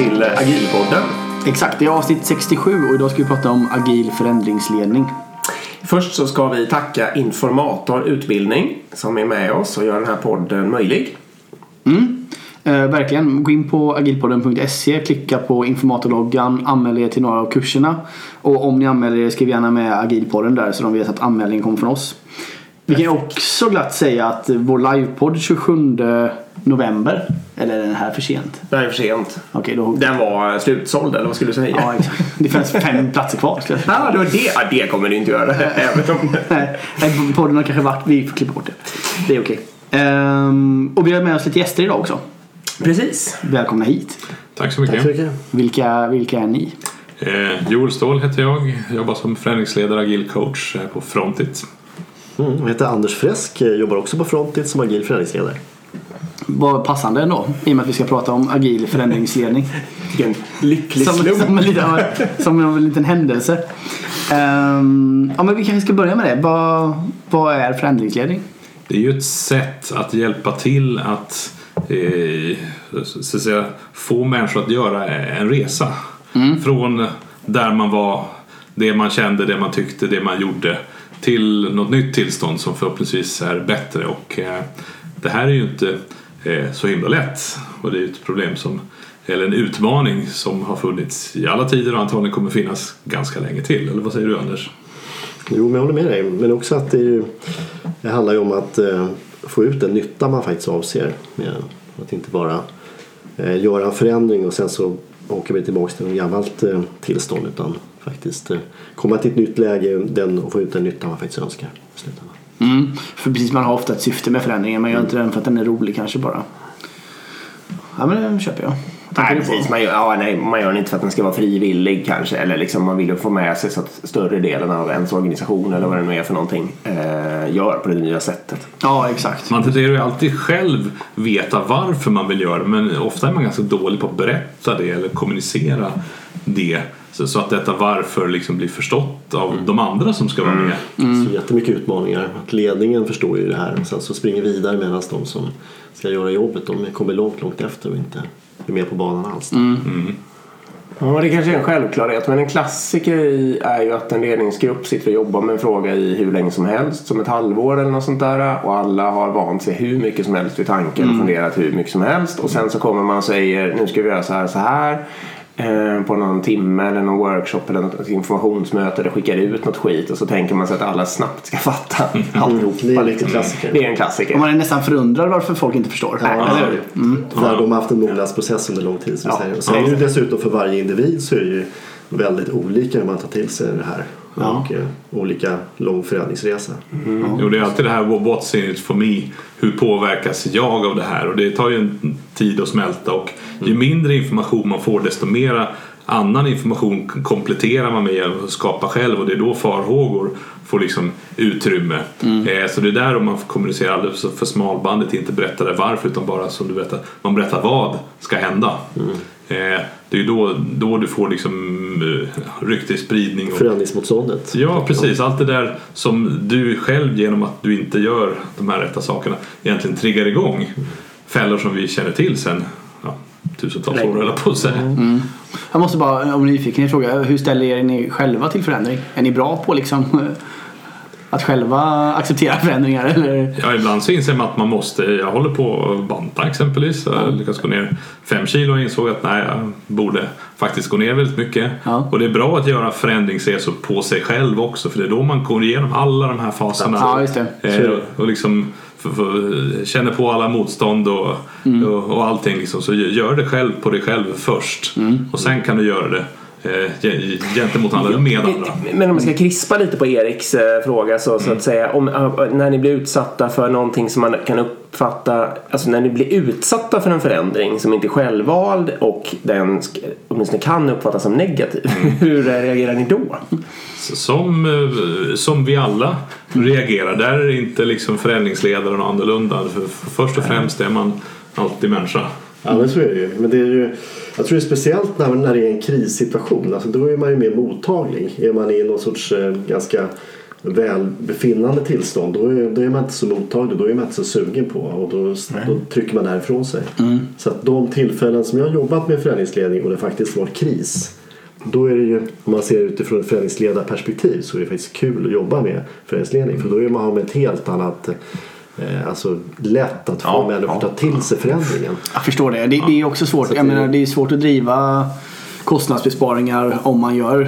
till Agilpodden. Exakt, det är avsnitt 67 och idag ska vi prata om agil förändringsledning. Först så ska vi tacka Informator Utbildning som är med oss och gör den här podden möjlig. Mm. Eh, verkligen, gå in på agilpodden.se, klicka på informatorloggan, anmäl er till några av kurserna. Och om ni anmäler er, skriv gärna med agilpodden där så de vet att anmälningen kommer från oss. Vi kan också glatt säga att vår livepodd 27 november, eller är den här för sent? Det här är för sent. Okej, då... Den var slutsåld eller vad skulle du säga? Ja, exakt. Det finns fem platser kvar. Ja, det var det. Ja, det kommer du inte göra. Även om... Nej, podden har kanske varit, vi får klippa bort det. Det är okej. Ehm, och vi har med oss lite gäster idag också. Precis. Välkomna hit. Tack så mycket. Tack så mycket. Vilka, vilka är ni? Eh, Joel Ståhl heter jag. Jobbar som förändringsledare agil coach eh, på Frontit. Mm, jag heter Anders Fresk, jag jobbar också på Frontit som agil förändringsledare. Vad passande ändå, i och med att vi ska prata om agil förändringsledning. Vilken lycklig som, slump. som, en liten, som en liten händelse. Ehm, ja, men vi kanske ska börja med det. Vad, vad är förändringsledning? Det är ju ett sätt att hjälpa till att, eh, så att säga, få människor att göra en resa. Från där man var, det man kände, det man tyckte, det man gjorde till något nytt tillstånd som förhoppningsvis är bättre. Och eh, det här är ju inte eh, så himla lätt och det är ju ett problem som eller en utmaning som har funnits i alla tider och antagligen kommer finnas ganska länge till. Eller vad säger du Anders? Jo, men jag håller med dig. Men också att det, ju, det handlar ju om att eh, få ut den nytta man faktiskt avser. Med att inte bara eh, göra en förändring och sen så åker vi tillbaka till ett gammalt eh, tillstånd utan faktiskt eh, komma till ett nytt läge den, och få ut den nytta man faktiskt önskar. Slutan. Mm. För precis, man har ofta ett syfte med förändringen. Man gör inte den för att den är rolig kanske bara. Ja men den köper jag. Nej, precis. Man gör, ja, nej, man gör den inte för att den ska vara frivillig kanske. Eller liksom man vill ju få med sig så att större delen av ens organisation eller vad det nu är för någonting eh, gör på det nya sättet. Ja exakt. Man tenderar ju alltid själv veta varför man vill göra det men ofta är man ganska dålig på att berätta det eller kommunicera det så, så att detta varför liksom blir förstått av de andra som ska vara med. Så jättemycket utmaningar. Att ledningen förstår ju det här och sen så springer vidare medan de som ska göra jobbet de kommer långt, långt efter och inte är med på banan alls. Ja, det kanske är en självklarhet. Men en klassiker är ju att en ledningsgrupp sitter och jobbar med en fråga i hur länge som helst. Som ett halvår eller något sånt där. Och alla har vant sig hur mycket som helst vid tanken och funderat hur mycket som helst. Och sen så kommer man och säger nu ska vi göra så här så här. Eh, På någon timme eller någon workshop eller något informationsmöte eller skickar ut något skit och så tänker man sig att alla snabbt ska fatta alltihopa. Det är en liksom. klassiker. Det är en klassiker. Och man är nästan förundrad varför folk inte förstår. Ja, Eller hur? När de har haft en mognadsprocess under lång tid. Som Ja. säger. Och sen är det ju dessutom för varje individ så är det ju väldigt olika hur man tar till sig det här. Och eh, olika lång förändringsresa. Jo, det är alltid det här what's in it for me. Hur påverkas jag av det här? Och det tar ju en tid att smälta och ju mindre information man får desto mera annan information kompletterar man med att skapa själv och det är då farhågor får liksom utrymme. Eh, så det är där om man får kommunicera alldeles för smalbandet inte berättar det varför utan bara som du berättar, man berättar vad ska hända. Eh, det är ju då, då du får liksom eh, ryktesspridning och Förändringsmotståndet. Ja, precis. Allt det där som du själv genom att du inte gör de här rätta sakerna egentligen triggar igång fällor som vi känner till sen ja, tusentals år eller på att säga. Jag måste bara om nyfikenhet fråga. Hur ställer er ni själva till förändring? Är ni bra på liksom att själva acceptera förändringar eller? Ja, ibland så inser man att man måste. Jag håller på att banta exempelvis. Jag lyckas gå ner fem kilo och insåg att nej, jag borde faktiskt gå ner väldigt mycket. Ja. Och det är bra att göra förändringsresor på sig själv också för det är då man går igenom alla de här faserna. Ja, just det. Eh, och liksom för, för, känner på alla motstånd och, och, och allting liksom. Så gör det själv på dig själv först. Och sen kan du göra det gentemot andra med andra. Men om man ska krispa lite på Eriks eh, fråga så, så att säga. Om, eh, när ni blir utsatta för någonting som man kan uppfatta. Alltså när ni blir utsatta för en förändring som inte är självvald och den åtminstone kan uppfattas som negativ. Hur reagerar ni då? Som, eh, som vi alla reagerar. Där är inte liksom förändringsledaren annorlunda. För, för först och främst är man alltid människa. Ja men så är det ju. Men det är ju jag tror det är speciellt när, när det är en krissituation. Alltså, då är man ju mer mottaglig. Är man i någon sorts eh, ganska välbefinnande tillstånd då är, då är man inte så mottaglig, då är man inte så sugen på och då, då trycker man därifrån sig. Så att de tillfällen som jag har jobbat med förändringsledning och det faktiskt varit kris då är det ju, om man ser utifrån ett förändringsledarperspektiv så är det faktiskt kul att jobba med förändringsledning för då är man med ett helt annat eh, Alltså lätt att få Ja, människor att ta till sig förändringen. Jag förstår det. Det, det är också svårt. Jag det- menar, det är svårt att driva kostnadsbesparingar om man gör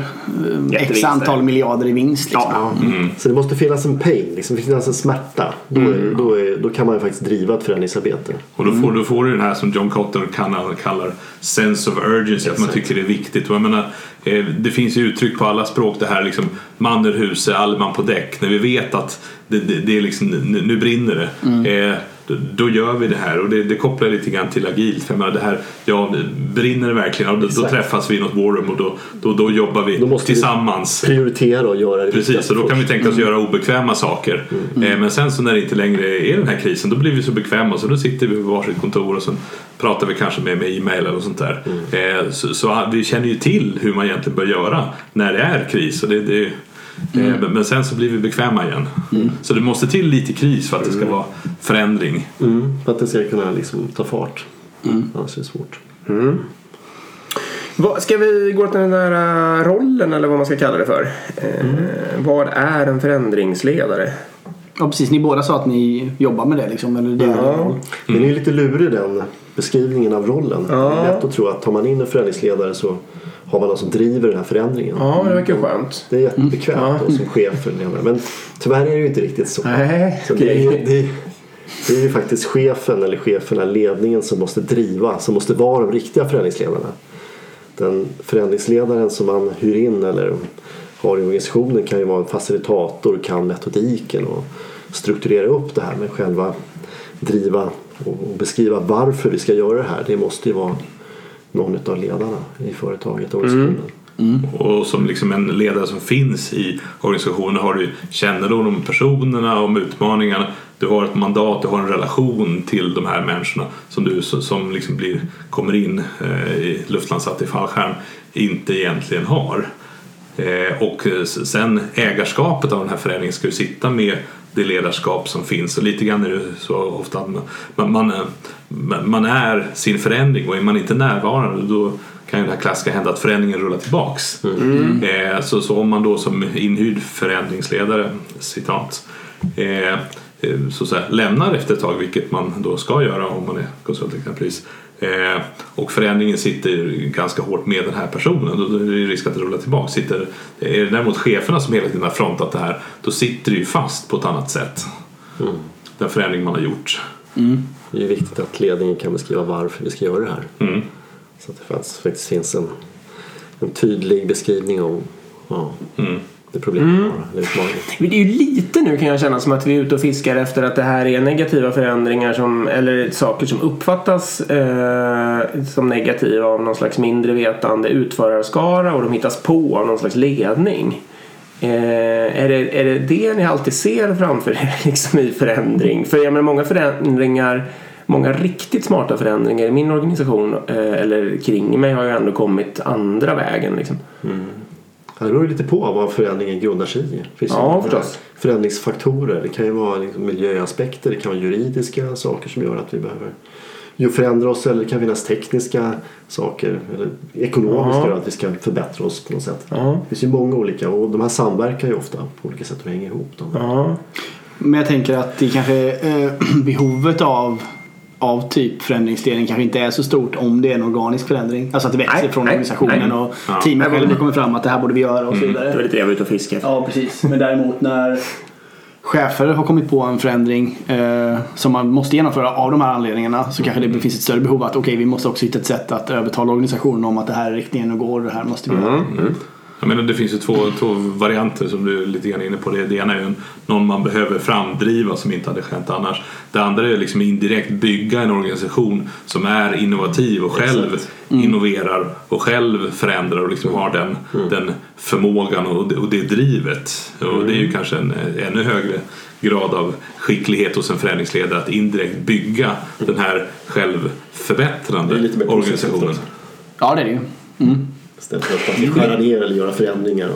eh, x antal miljarder i vinst. Liksom. Ja. Så det måste finnas en pain, liksom, det finnas en smärta. Då, är, då, är, då kan man ju faktiskt driva ett förändringsarbete. Och då får, då får du den här som John Cotton kallar, kallar sense of urgency, att man Exakt. tycker det är viktigt. Och jag menar, eh, det finns ju uttryck på alla språk det här liksom man ur huset, all man på däck. När vi vet att det, det, det är liksom, nu, nu brinner det. Eh, då, då gör vi det här och det, det kopplar lite grann till agilt. För jag det här, ja, brinner det verkligen? Ja, då, då träffas vi i något war room och då, då, då jobbar vi Då tillsammans. Prioritera och göra det Precis, och då kan vi tänka oss göra obekväma saker. Eh, Men sen så när det inte längre är den här krisen då blir vi så bekväma så då sitter vi på varsitt kontor och så pratar vi kanske med, med e-mail eller sånt där. Eh, Så, så vi känner ju till hur man egentligen bör göra när det är kris. Och det, det, eh, men- Men sen så blir vi bekväma igen. Så det måste till lite kris för att det ska vara förändring. Mm, för att det ska kunna liksom ta fart. Annars är det svårt. Vad- Ska vi gå till den där äh, rollen eller vad man ska kalla det för? Eh, Vad är en förändringsledare? Ja, precis. Ni båda sa att ni jobbar med det. Liksom, eller det är Ja. roll. Den är lite lurig den beskrivningen av rollen. Ja. Det är lätt att tro att tar man in en förändringsledare så har man någon som driver den här förändringen. Ja, det verkar skönt. Det är jättebekvämt då, som chef. Men tyvärr är det ju inte riktigt så. Nej, så det, är det, är- det är ju faktiskt chefen eller cheferna, ledningen som måste driva, som måste vara de riktiga förändringsledarna. Den förändringsledaren som man hyr in eller har i organisationen kan ju vara en facilitator, kan metodiken och strukturera upp det här men själva driva och beskriva varför vi ska göra det här. Det måste ju vara någon av ledarna i företaget och organisationen. Och som liksom en ledare som finns i organisationen har du kännedom om personerna, om utmaningarna. Du har ett mandat, du har en relation till de här människorna som du som- som liksom blir, kommer in eh, i luftlandsatt i fallskärm inte egentligen har. Eh, och sen ägarskapet av den här förändringen ska ju sitta med det ledarskap som finns. Och lite grann är det så ofta att man, man, man, är sin förändring. Och är man inte närvarande då kan ju det här klassiska hända att förändringen rullar tillbaks. Eh, så, så om man då som inhyrd förändringsledare, citat, eh, eh, så att säga, lämnar efter ett tag, vilket man då ska göra om man är konsult exempelvis, eh, och förändringen sitter ganska hårt med den här personen, då är det risk att det rullar tillbaka. Sitter, är det däremot cheferna som hela tiden har frontat det här, då sitter det ju fast på ett annat sätt. Den förändring man har gjort. Det är ju viktigt att ledningen kan beskriva varför vi ska göra det här. Mm. Så att det faktiskt, faktiskt finns en, en tydlig beskrivning om ja, Mm. Det problemet har, eller utmaningen. Det är ju lite nu kan jag känna som att vi är ute och fiskar efter att det här är negativa förändringar som, eller saker som uppfattas eh, som negativa av någon slags mindre vetande utförarskara och de hittas på av någon slags ledning. Eh, är, det, är det det ni alltid ser framför er liksom i förändring? För jag menar många förändringar Många riktigt smarta förändringar i min organisation eh, eller kring mig har ju ändå kommit andra vägen. Liksom. Ja, det beror lite på vad förändringen grundar sig i. Det finns ju Ja, många förstås. Förändringsfaktorer. Det kan ju vara liksom miljöaspekter, det kan vara juridiska saker som gör att vi behöver ju förändra oss eller det kan finnas tekniska saker eller ekonomiska Ja. att vi ska förbättra oss på något sätt. Ja. Det finns ju många olika och de här samverkar ju ofta på olika sätt och hänger ihop. Dem. Ja. Men jag tänker att det kanske eh, behovet av av typ förändringsledning kanske inte är så stort om det är en organisk förändring. Alltså att det växer Nej, från nej, organisationen nej. och Ja. teamet själva kommer fram att det här borde vi göra och så Det var vidare. lite det jag var ute och fiskade. Ja, precis. Men däremot när chefer har kommit på en förändring eh, som man måste genomföra av de här anledningarna så kanske det finns ett större behov att okej, vi måste också hitta ett sätt att övertala organisationen om att det här är riktningen att gå och det här måste vi göra. Mm. Jag menar, det finns ju två, två varianter som du är lite grann inne på. Det, det ena är ju en, någon man behöver framdriva som inte hade skett annars. Det andra är liksom indirekt bygga en organisation som är innovativ och själv innoverar och själv förändrar och liksom har den, den förmågan och det, och det drivet. Och det är ju kanske en ännu högre grad av skicklighet hos en förändringsledare att indirekt bygga den här självförbättrande organisationen. Ja, det är det ju. Mm. Istället för att ska skära ner eller göra förändringar.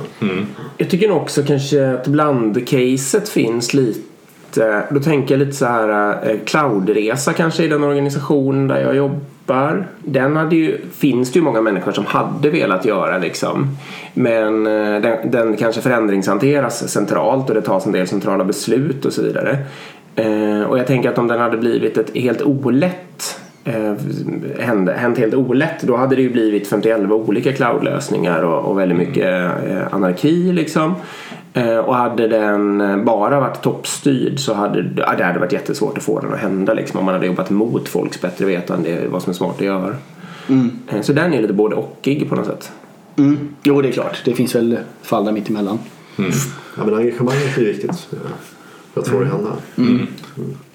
Jag tycker nog också kanske att blandcaset finns lite. Då tänker jag lite så här eh, cloudresa kanske i den organisation där jag jobbar. Den hade ju, finns det ju många människor som hade velat göra liksom. Men eh, den, den kanske förändringshanteras centralt och det tas en del centrala beslut och så vidare. Eh, och jag tänker att om den hade blivit ett helt olätt hände, hänt helt olätt då hade det ju blivit 51 olika cloudlösningar och, och väldigt mycket eh, anarki liksom. Eh, och hade den bara varit toppstyrd så hade ja, det hade varit jättesvårt att få den att hända liksom, om man hade jobbat mot folks bättre vetande vad som är smart att göra. Eh, Så den är lite både ochig på något sätt. Mm. Jo, det är klart. Det finns väl fall där mitt emellan. Ja, men engagemanget är viktigt eh, att få det att hända.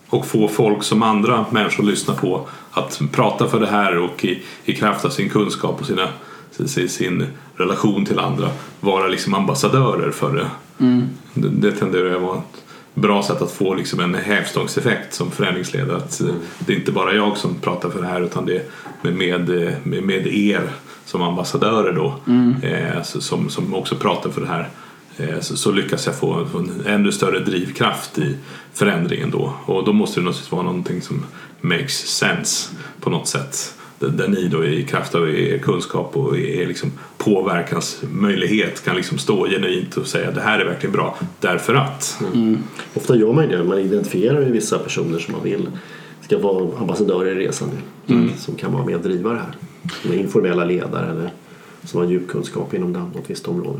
och få folk som andra människor lyssnar på att prata för det här och i, i kraft av sin kunskap och sina, sin, sin relation till andra vara liksom ambassadörer för det. Det, det tenderar att vara ett bra sätt att få liksom en hävstångseffekt som förändringsledare. Att eh, det är inte bara jag som pratar för det här utan det är med, med, eh, med, er som ambassadörer då eh, så- som, som också pratar för det här eh, så, så lyckas jag få, få en ännu större drivkraft i förändringen då. Och då måste det naturligtvis vara någonting som makes sense på något sätt. Där ni då i kraft av er kunskap och er liksom påverkansmöjlighet kan liksom stå genuint och säga det här är verkligen bra därför att. Ofta gör man ju det. Man identifierar ju vissa personer som man vill ska vara ambassadörer i resan. nu. Som kan vara med och driva det här. Som är informella ledare eller som har djup kunskap inom något visst område.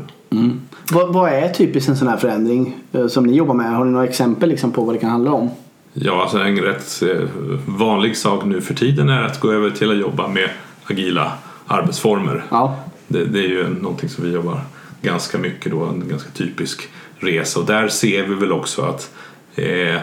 Vad, vad är typiskt en sån här förändring eh, som ni jobbar med? Har ni några exempel liksom på vad det kan handla om? Ja, alltså en rätt eh, vanlig sak nu för tiden är att gå över till att jobba med agila arbetsformer. Ja. Det, det är ju någonting som vi jobbar ganska mycket då, en ganska typisk resa och där ser vi väl också att eh,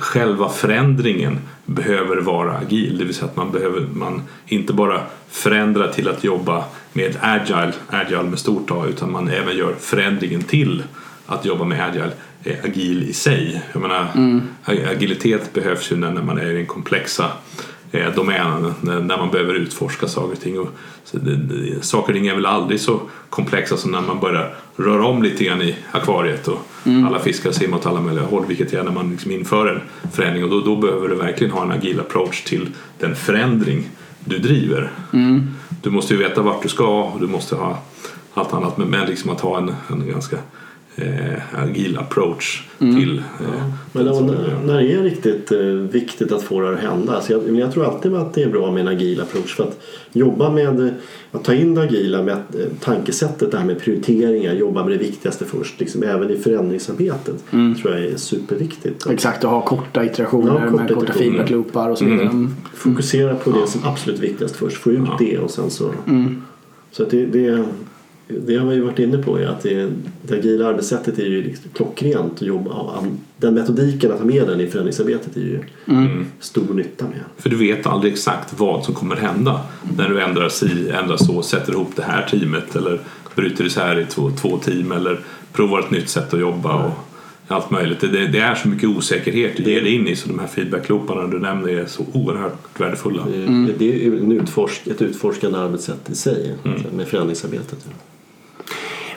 själva förändringen behöver vara agil, det vill säga att man behöver man inte bara förändra till att jobba med agile, agile med stort A, utan man även gör förändringen till att jobba med agile eh, agil i sig. Jag menar, ag- agilitet behövs ju när, när man är i den komplexa eh, domänen, när, när man behöver utforska saker och ting. Och, så det, det, saker och ting är väl aldrig så komplexa som när man börjar röra om lite grann i akvariet och alla fiskar simmar åt alla möjliga håll, vilket är när man liksom inför en förändring och då, då behöver du verkligen ha en agil approach till den förändring du driver. Du måste ju veta vart du ska och du måste ha allt annat men, men liksom att ha en, en ganska eh, agil approach till eh, Men då, när- när det är riktigt eh, viktigt att få det att hända. Så jag, men jag tror alltid att det är bra med en agil approach. För att jobba med eh, att ta in det agila med att, eh, tankesättet, det här med prioriteringar, jobba med det viktigaste först. Liksom, även i förändringsarbetet tror jag är superviktigt. Exakt, att ha korta iterationer Ja, korta med korta feedbackloopar och så vidare. Mm. fokusera på det som absolut viktigast först. Få ut det och sen så. Så att det, det, det har vi ju varit inne på. Är att det, det agila arbetssättet är ju liksom klockrent. Att jobba, den metodiken att ha med den i förändringsarbetet är ju stor nytta med. För du vet aldrig exakt vad som kommer hända när du ändrar si, ändrar så, sätter ihop det här teamet eller bryter isär i två, två team eller provar ett nytt sätt att jobba och allt möjligt. Det, det är så mycket osäkerhet du ger dig in i så de här feedbacklooparna du nämner är så oerhört värdefulla. Det, det är utforsk, ett utforskande arbetssätt i sig med förändringsarbetet.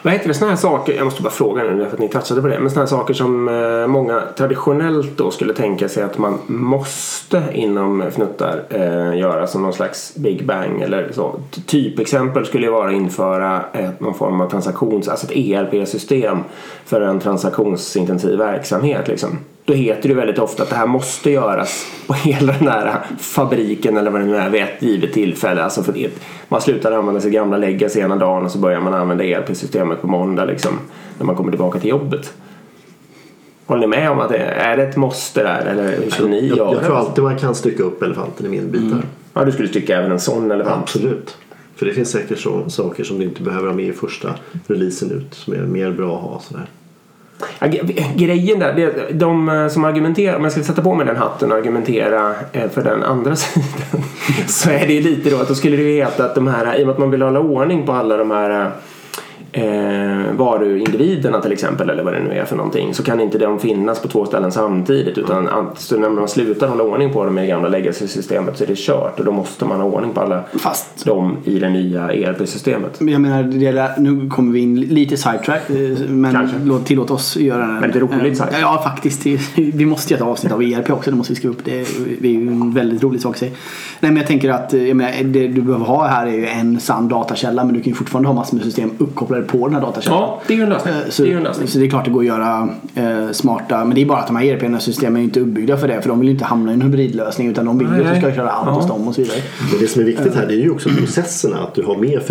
Vad heter det, sådana här saker, jag måste bara fråga nu för att ni touchade på det, men sådana här saker som eh, många traditionellt då skulle tänka sig att man måste inom fnuttar eh, göra som någon slags big bang eller så. Typexempel skulle ju vara att införa ett, någon form av transaktions, alltså ett ERP-system för en transaktionsintensiv verksamhet liksom. Då heter det väldigt ofta att det här måste göras på hela den här fabriken eller vad det nu är vid ett givet tillfälle. Alltså för det, man slutar använda sitt gamla legacy ena dagen och så börjar man använda ERP-systemet på måndag liksom, när man kommer tillbaka till jobbet. Håller ni med om att det är det ett måste där eller hur skulle ni Jag, göra? jag tror alltid man kan stycka upp elefanten i mindre Ja, du skulle tycka även en sån elefant. Absolut. För det finns säkert så, saker som du inte behöver ha med i första releasen ut som är mer bra att ha. Sådär. Ja, Grejen där, det, de eh, som argumenterar, om jag ska sätta på mig den hatten och argumentera eh, för den andra sidan så är det ju lite då att då skulle det ju heta att de här, i och med att man vill hålla ordning på alla de här eh, eh, varuindividerna till exempel eller vad det nu är för någonting så kan inte de finnas på två ställen samtidigt utan att, så när man slutar hålla ordning på dem i det gamla legacy-systemet så är det kört och då måste man ha ordning på alla Fast dem i det nya ERP-systemet. jag menar, det nu kommer vi in lite sidetrack eh, men Kanske. låt, tillåt oss göra det. Men det är roligt Eh, sidetrack. Ja faktiskt. Vi måste göra ett avsnitt av ERP också. Det måste vi skriva upp. Det är, det är ju en väldigt rolig sak att säga. Nej men jag tänker att eh, jag menar, det du behöver ha här är ju en sann datakälla men du kan ju fortfarande ha massor med system uppkopplade på den här datakällan. Ja, det är ju en lösning. Eh, Så, Det är en lösning. så det är klart det går att göra eh, smarta, men det är bara att de här ERP-systemen är inte uppbyggda för det. För de vill ju inte hamna i en hybridlösning utan de vill ju att du ska köra allt Ja. hos dem och så vidare. Men det som är viktigt här det är ju också processerna. Att du har med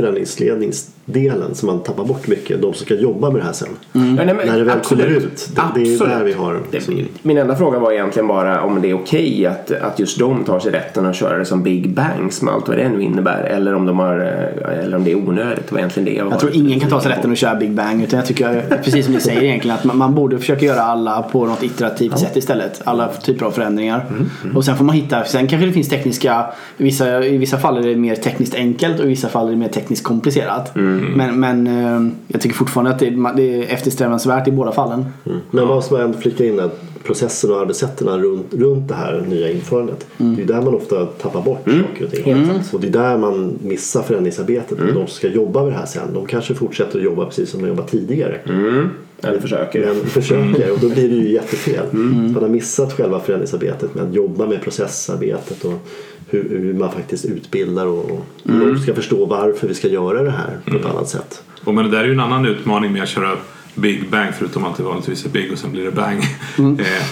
förändringsledningsdelen som man tappar bort mycket. De som ska jobba med det här sen. Ja, nej, men När det väl absolut. kommer ut. Det, det är där vi har. Det, min enda fråga var egentligen bara om det är okej att, att just de tar sig rätten att köra det som Big Bangs med allt vad det nu innebär. Eller om, de har, eh, eller om det är onödigt. Det var egentligen det jag var Jag tror ingen kan ta sig rätten att köra Big Bang utan jag tycker precis som ni säger egentligen att man, man borde försöka göra alla på något iterativt sätt istället. Alla typer av förändringar. Och sen får man hitta, sen kanske det finns tekniska, i vissa, i vissa fall är det mer tekniskt enkelt och i vissa fall är det mer tekniskt komplicerat. Men, men eh, jag tycker fortfarande att det, är- det är eftersträvansvärt i båda fallen. Mm. Men vad som ändå flika in att processen och arbetssätterna runt, runt det här nya införandet. Det är där man ofta tappar bort saker och ting. Och det är där man missar förändringsarbetet. Och de som ska jobba med det här sen, de kanske fortsätter att jobba precis som de jobbat tidigare. Eller försöker. Men försöker och då blir det ju jättefel. Man har missat själva förändringsarbetet med att jobba med processarbetet och hur, hur man faktiskt utbildar och, och de ska förstå varför vi ska göra det här på ett annat sätt. Och men det där är ju en annan utmaning med att köra Big Bang förutom att det vanligtvis är Big och sen blir det Bang. Eh,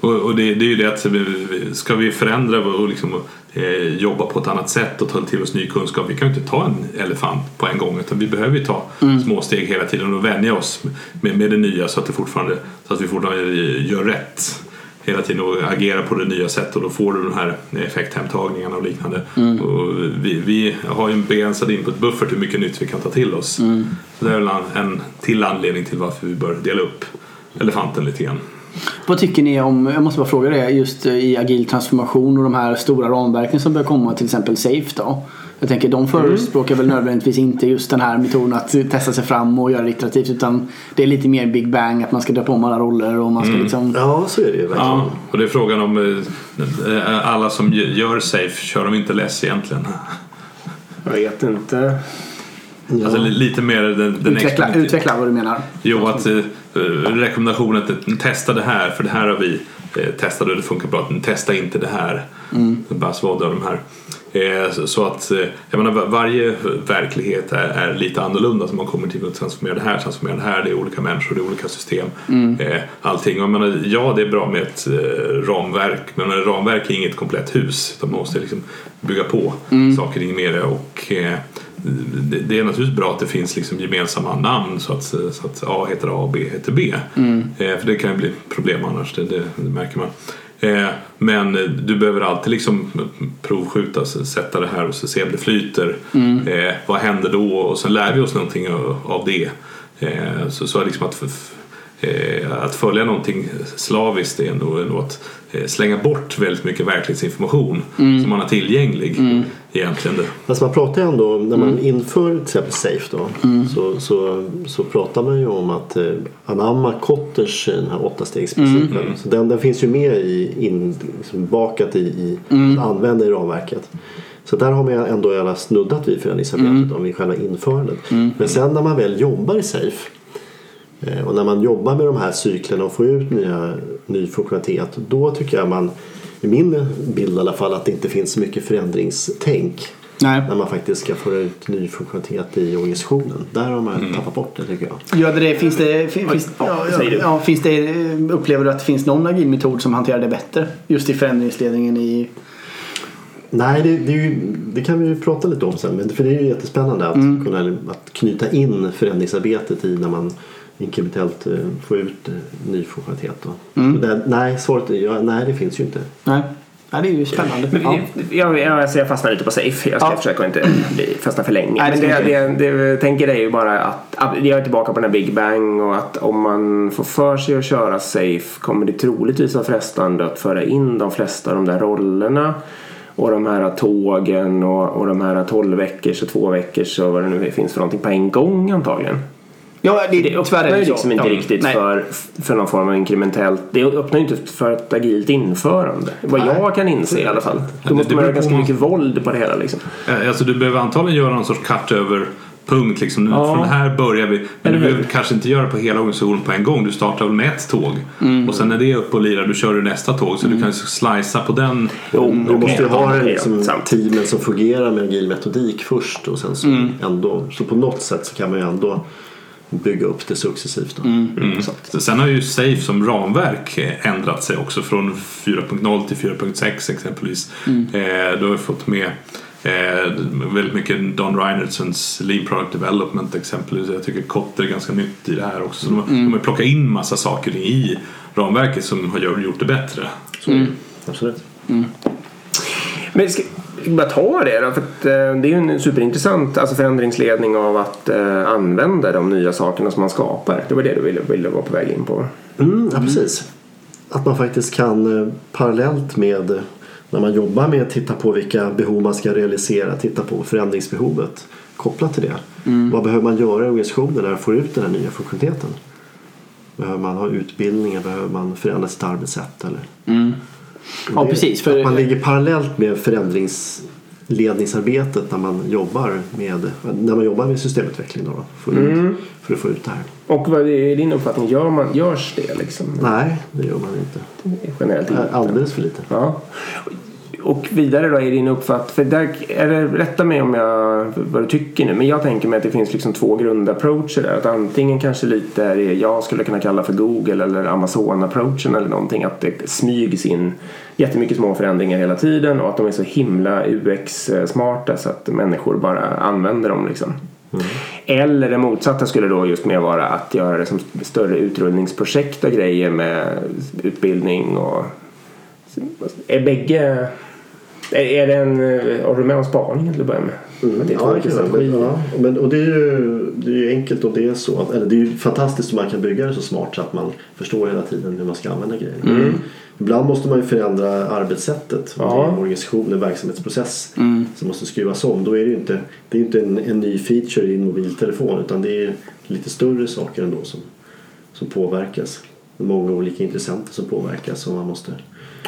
och och det, det är ju det att ska vi förändra och liksom, eh, jobba på ett annat sätt och ta till oss ny kunskap. Vi kan ju inte ta en elefant på en gång utan vi behöver ju ta små steg hela tiden och vänja oss med, med det nya så att, det fortfarande, så att vi fortfarande gör rätt hela tiden och agera på det nya sättet och då får du de här effekthemtagningarna och liknande. Och vi, vi har ju en begränsad input-buffert hur mycket nytt vi kan ta till oss. Så det är väl en, en till anledning till varför vi bör dela upp elefanten lite grann. Vad tycker ni om, jag måste bara fråga det, just eh, i agil transformation och de här stora ramverken som börjar komma, till exempel SAFE då? Jag tänker de förespråkar väl nödvändigtvis inte just den här metoden att testa sig fram och göra det iterativt utan det är lite mer Big Bang, att man ska döpa om alla roller och man ska liksom Ja, så är det ju verkligen. Ja, och det är frågan om eh, alla som gör safe, kör de inte less egentligen? Jag vet inte. Alltså li- lite mer den, den utveckla, experimenti- utveckla vad du menar. Jo, att eh, rekommendationen att testa det här för det här har vi eh, testat och det funkar bra. Testa inte det här. Mm. Buzzword av de här. Eh, så, att eh, jag menar, var- varje verklighet är, är lite annorlunda. Så man kommer till att transformera det här, transformera det här. Det är olika människor, det är olika system. Eh, allting. Jag menar, ja, det är bra med ett ramverk. Men ett ramverk är inget komplett hus. Utan man måste liksom bygga på saker kring med det. Och, det, är naturligtvis bra att det finns liksom gemensamma namn så att, så att A heter A och B heter B. Eh, för det kan ju bli problem annars, det, det, det märker man. Eh, men du behöver alltid liksom provskjuta, sätta det här och se om det flyter. Eh, vad händer då? Och så lär vi oss någonting av, det. Eh, så, så liksom att, att följa någonting slaviskt är nog, är nog att eh, slänga bort väldigt mycket verklighetsinformation som man har tillgänglig egentligen. Alltså man pratar ju ändå, när man inför till exempel SAFE då, så, så, så pratar man ju om att eh, anamma Kotters den här åttastegsprincipen. Så den, den finns ju med i, in, liksom bakat i, i att använda i ramverket. Så där har man ändå alla snuddat vid förändringsarbetet om vid själva införandet. Men sen när man väl jobbar i SAFE eh, och när man jobbar med de här cyklerna och får ut nya, ny funktionalitet då tycker jag man, i min bild i alla fall, att det inte finns så mycket förändringstänk Nej. när man faktiskt ska föra ut ny funktionalitet i organisationen. Där har man tappat bort det tycker jag. Gör det finns det, fin- finns, ja, ja, ja, finns det, upplever du att det finns någon agil metod som hanterar det bättre? Just i förändringsledningen i... Nej, det, det, är ju, det kan vi ju prata lite om sen. Men för det är ju jättespännande att, kunna, att knyta in förändringsarbetet i när man inkrementellt eh, får ut eh, ny funktionalitet. Det, nej, svaret är ja, nej, det finns ju inte. Nej, ja, det är ju spännande. Men Ja. jag, jag, alltså jag fastnar lite på safe. Jag ska Ja. försöka inte fastna för länge. Nej, det Men det, inte. det, det, jag tänker är ju bara att, att jag är tillbaka på den här Big Bang och att om man får för sig att köra safe kommer det troligtvis vara frestande att föra in de flesta av de där rollerna och de här tågen och, och de här 12 veckors och två veckors och vad det nu finns för någonting på en gång antagligen. Ja, det, Det öppnar är ju det liksom inte Ja. riktigt Nej. för, för någon form av inkrementellt. Det öppnar ju inte för ett agilt införande. Vad jag kan inse i alla fall. Då det måste man beror ha på ganska man- mycket våld på det hela liksom. Eh, Alltså du behöver antagligen göra någon sorts cut över punkt liksom. Nu, Ja. Från här börjar vi. Men Eller du behöver kanske inte göra på hela organisationen på en gång. Du startar väl med ett tåg. Mm. Och sen när det är uppe och lirar då kör du nästa tåg. Så du kan slicea på den. Jo, Du okej, måste ju ha det är liksom, teamen som fungerar med agil metodik först och sen så ändå så på något sätt så kan man ju ändå bygga upp det successivt. Då. Mm. Så Sen har ju Safe som ramverk eh, ändrat sig också från 4.0 till 4.6 exempelvis. Eh, du har ju fått med eh, väldigt mycket Don Reinertsons Lean Product Development exempelvis. Jag tycker Kotter är ganska nytt i det här också. Så de, har- de har plockat in massa saker i ramverket som har gjort det bättre. Så, Absolut. Men ska vi bara ta det då? För att, eh, det är ju en superintressant alltså förändringsledning av att eh, använda de nya sakerna som man skapar. Det var det du ville, ville vara på väg in på. Mm, ja, precis. Att man faktiskt kan eh, parallellt med när man jobbar med att titta på vilka behov man ska realisera, titta på förändringsbehovet kopplat till det. Vad behöver man göra i organisationen när man får ut den här nya funktionaliteten? Behöver man ha utbildningar? Behöver man förändra sitt arbetssätt? Eller? Ja, precis. För, Att man ligger parallellt med förändringsledningsarbetet när man jobbar med, när man jobbar med systemutveckling då, för, Mm. för att få ut det här. Och vad är din uppfattning? Gör man, görs det liksom? Nej, det gör man inte. Generellt inte. Alldeles för lite. Ja. Och vidare då är din uppfattning, för där är det, rätta mig om jag, vad du tycker nu, men jag tänker mig att det finns liksom två grundapproacher där. Att antingen kanske lite är det jag skulle kunna kalla för Google eller Amazon-approachen eller någonting. Att det smygs in jättemycket små förändringar hela tiden och att de är så himla UX-smarta så att människor bara använder dem liksom. Eller det motsatta skulle då just mer vara att göra det som större utrullningsprojekt och grejer med utbildning och är bägge... Är, är det en... Har du med om spaningen till att börja med? Att det Ja, det kan jag. strategier. ja, men, och det är, ju, det är ju enkelt och det är så. Eller det är ju fantastiskt om man kan bygga det så smart så att man förstår hela tiden hur man ska använda grejerna. Ibland måste man ju förändra arbetssättet. Ja. Det är en organisation, en verksamhetsprocess som måste skruvas om. Då är det ju inte, det är inte en, en ny feature i en mobiltelefon utan det är lite större saker ändå som, som påverkas. Många olika intressenter som påverkas och man måste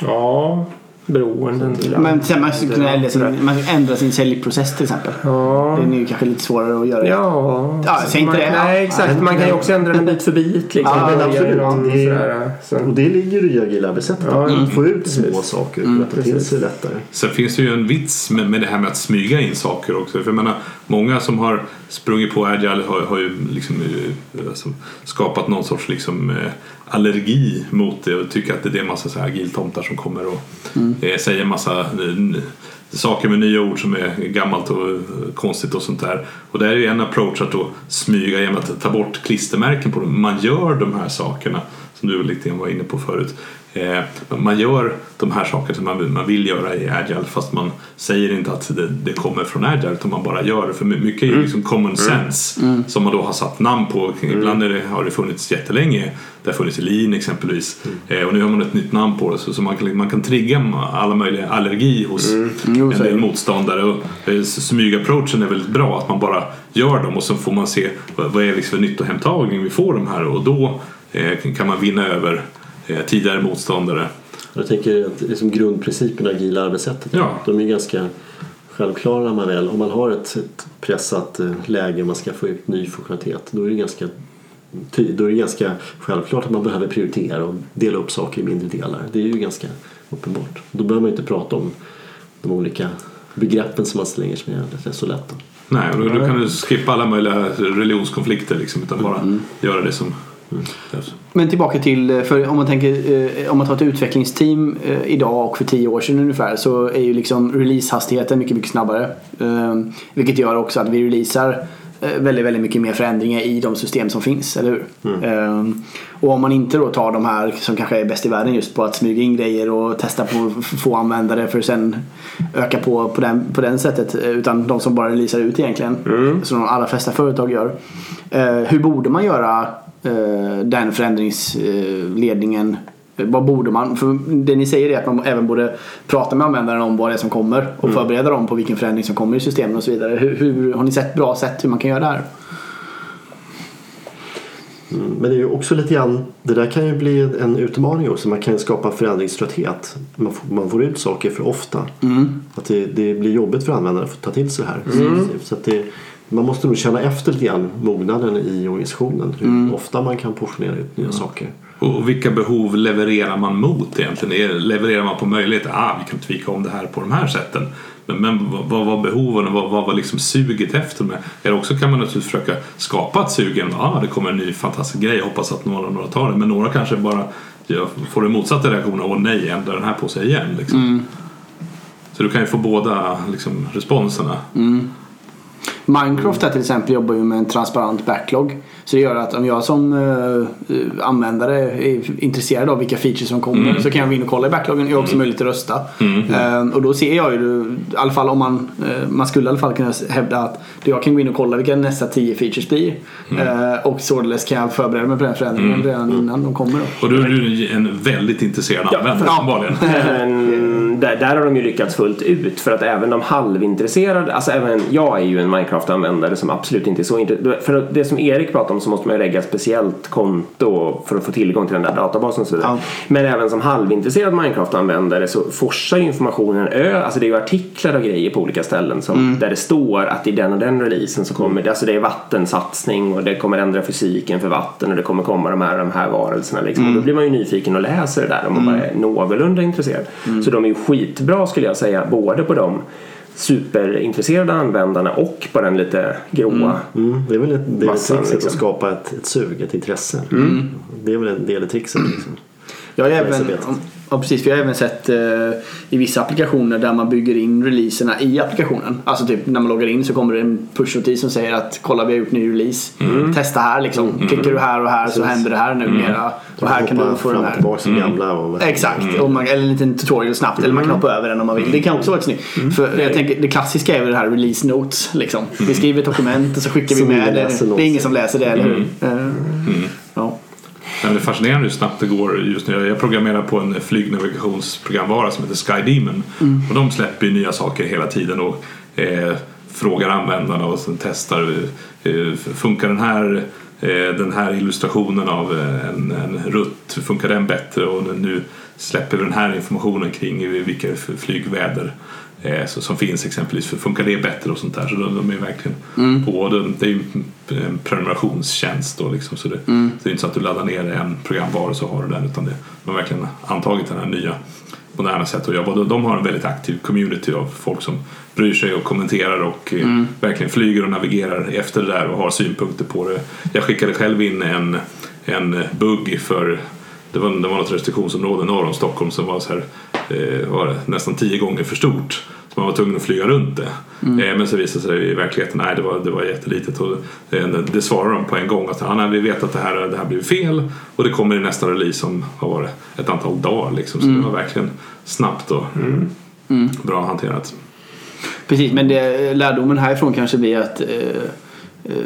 Ja, beroenden till men sen man skulle kunna ändra sin, man kan ändra sin säljprocess till exempel. Ja. Det är ju kanske lite svårare att göra. Ja, Ja, säg inte man, det. Nej, exakt. Ja. Man kan ju också ändra den bit för bit. Liksom. Ja, men absolut. någon Det är- sådär, så. Och det ligger ju i agila arbetssättet. Ja, mm. få ut små Precis. saker för att ta till sig lättare. Sen finns det ju en vits med, med det här med att smyga in saker också. För jag menar, många som har sprungit på Agile har, har ju liksom, eh, alltså, skapat någon sorts liksom, eh, allergi mot det och tycker att det är en massa så här agiltomtar som kommer och eh, säger en massa eh, saker med nya ord som är gammalt och eh, konstigt och sånt där. Och det är ju en approach att då smyga genom att ta bort klistermärken på dem. Man gör de här sakerna som du lite grann var inne på förut. Eh, man gör de här sakerna som man, vill- man vill göra i Agile fast man säger inte att det, det kommer från Agile utan man bara gör det. För mycket är ju liksom common sense som man då har satt namn på. Ibland är det, har det funnits jättelänge. Det har funnits i Lean exempelvis. Eh, och nu har man ett nytt namn på det så, så man, kan, man kan trigga alla möjliga allergi hos Jo, en del motståndare. Och eh, smygapproachen är väldigt bra att man bara gör dem och så får man se vad, vad är det för nyttohemtagning vi får de här och då eh, kan man vinna över tidigare motståndare. Jag tänker att liksom grundprincipen i agila arbetssättet. Ja. De är ganska självklara man väl, om man har ett, ett pressat eh, läge och man ska få ut ny funktionalitet. Då är det ganska då är det ganska självklart att man behöver prioritera och dela upp saker i mindre delar. Det är ju ganska uppenbart. Då behöver man inte prata om de olika begreppen som man slänger sig med. Det är så lätt. Nej, och då, då kan du skippa alla möjliga religionskonflikter liksom, utan bara göra det som behövs. Men tillbaka till, eh, för om man tänker, eh, om man tar ett utvecklingsteam eh, idag och för tio år sedan ungefär så är ju liksom releasehastigheten mycket, mycket snabbare. Eh, Vilket gör också att vi releasar väldigt, väldigt mycket mer förändringar i de system som finns, eller hur? Eh, Och om man inte då tar de här som kanske är bäst i världen just på att smyga in grejer och testa på få användare för att sen öka på på den, på den sättet. Utan de som bara releasar ut egentligen. Som de allra flesta företag gör. Hur borde man göra den förändringsledningen Vad borde man, för det ni säger är att man även borde prata med användaren om vad det är som kommer och förbereda dem på vilken förändring som kommer i systemen och så vidare. Hur, hur, har ni sett bra sätt hur man kan göra det här? Mm, Men det är ju också lite grann, det där kan ju bli en utmaning också. Man kan ju skapa förändringströtthet. Man får, man får ut saker för ofta. Att det, det blir jobbigt för användare att ta till sig det här. Så att det, man måste nog känna efter lite grann mognaden i organisationen. Hur ofta man kan portionera ut nya saker. Och vilka behov levererar man mot egentligen? Levererar man på möjligheter? Ah, vi kan tvika om det här på de här sätten. Men, men vad- var behoven och vad, vad var liksom suget efter med? Eller också kan man naturligtvis försöka skapa ett sug ah, det kommer en ny fantastisk grej, hoppas att några, några tar det. Men några kanske bara ja, får den motsatta reaktionen, åh nej, ändra den här på sig igen. Liksom. Så du kan ju få båda liksom, responserna. Minecraft här till exempel jobbar ju med en transparent backlog. Så det gör att om jag som eh, användare är intresserad av vilka features som kommer så kan jag gå in och kolla i backloggen. Jag har också möjlighet att rösta. Eh, och då ser jag ju, i alla fall om man, eh, man skulle i alla fall kunna hävda att jag kan gå in och kolla vilka nästa 10 features blir. Eh, och således kan jag förbereda mig på den förändringen redan innan de kommer. Då. Och du är du en väldigt intresserad användare uppenbarligen. Men där, där har de ju lyckats fullt ut för att även de halvintresserade, alltså även jag är ju en Minecraft-användare som absolut inte är så intresserad. För det som Erik pratade om så måste man ju lägga ett speciellt konto för att få tillgång till den där databasen och så vidare. Ja. Men även som halvintresserad Minecraft-användare så forsar ju informationen ö, alltså det är ju artiklar och grejer på olika ställen som, där det står att i den och den releasen så kommer det, alltså det är vattensatsning och det kommer ändra fysiken för vatten och det kommer komma de här, de här varelserna liksom. Och då blir man ju nyfiken och läser det där om man bara är någorlunda intresserad. Så de är ju skitbra skulle jag säga, både på de superintresserade användarna och på den lite gråa. Mm, det är väl ett, väl Massan, trixet liksom. att skapa ett, ett sug, ett intresse. Det är väl en del i trixet. Liksom. Jag har även. Ja, precis, jag har även sett eh, i vissa applikationer där man bygger in releaserna i applikationen. Alltså typ när man loggar in så kommer det en push-notis som säger att kolla vi har gjort ny release. Testa här liksom. Klickar du här och här så händer det här numera. Och här kan Hoppa du få den och här. tillbaka till gamla. Och, Exakt, och man, eller en liten tutorial snabbt eller man knappar över den om man vill. Det kan också vara snyggt. För jag tänker, det klassiska är väl det här release notes. Liksom. Vi skriver ett dokument och så skickar vi med det. Det är ingen som läser det, eller hur? Men det är fascinerande hur snabbt det går just nu. Jag programmerar på en flygnavigationsprogramvara som heter Sky Demon. Och de släpper ju nya saker hela tiden och eh, frågar användarna och sen testar. Eh, funkar den här, eh, den här illustrationen av en, en rutt, funkar den bättre? Och nu släpper vi den här informationen kring vilka flygväder eh, så- som finns exempelvis. För funkar det bättre och sånt där? Så de, de är verkligen på. Det, det är ju en prenumerationstjänst då liksom. Så det, så det är inte så att du laddar ner en programvara så har du den utan det, de har verkligen antagit den här nya moderna sättet att jobba. De- De har en väldigt aktiv community av folk som bryr sig och kommenterar och eh, verkligen flyger och navigerar efter det där och har synpunkter på det. Jag skickade själv in en, en bugg för det var, det var något restriktionsområde norr om Stockholm som var, så här, eh, var nästan tio gånger för stort. Så man var tvungen att flyga runt det. Eh, men så visade det sig i verkligheten nej det var, det var jättelitet. Och det, det svarade de på en gång att ah, nej, vi vet att det här, det här blir fel och det kommer i nästa release om vad var det, ett antal dagar. Liksom. Så det var verkligen snabbt och bra hanterat. Precis, men det, lärdomen härifrån kanske blir att eh, eh,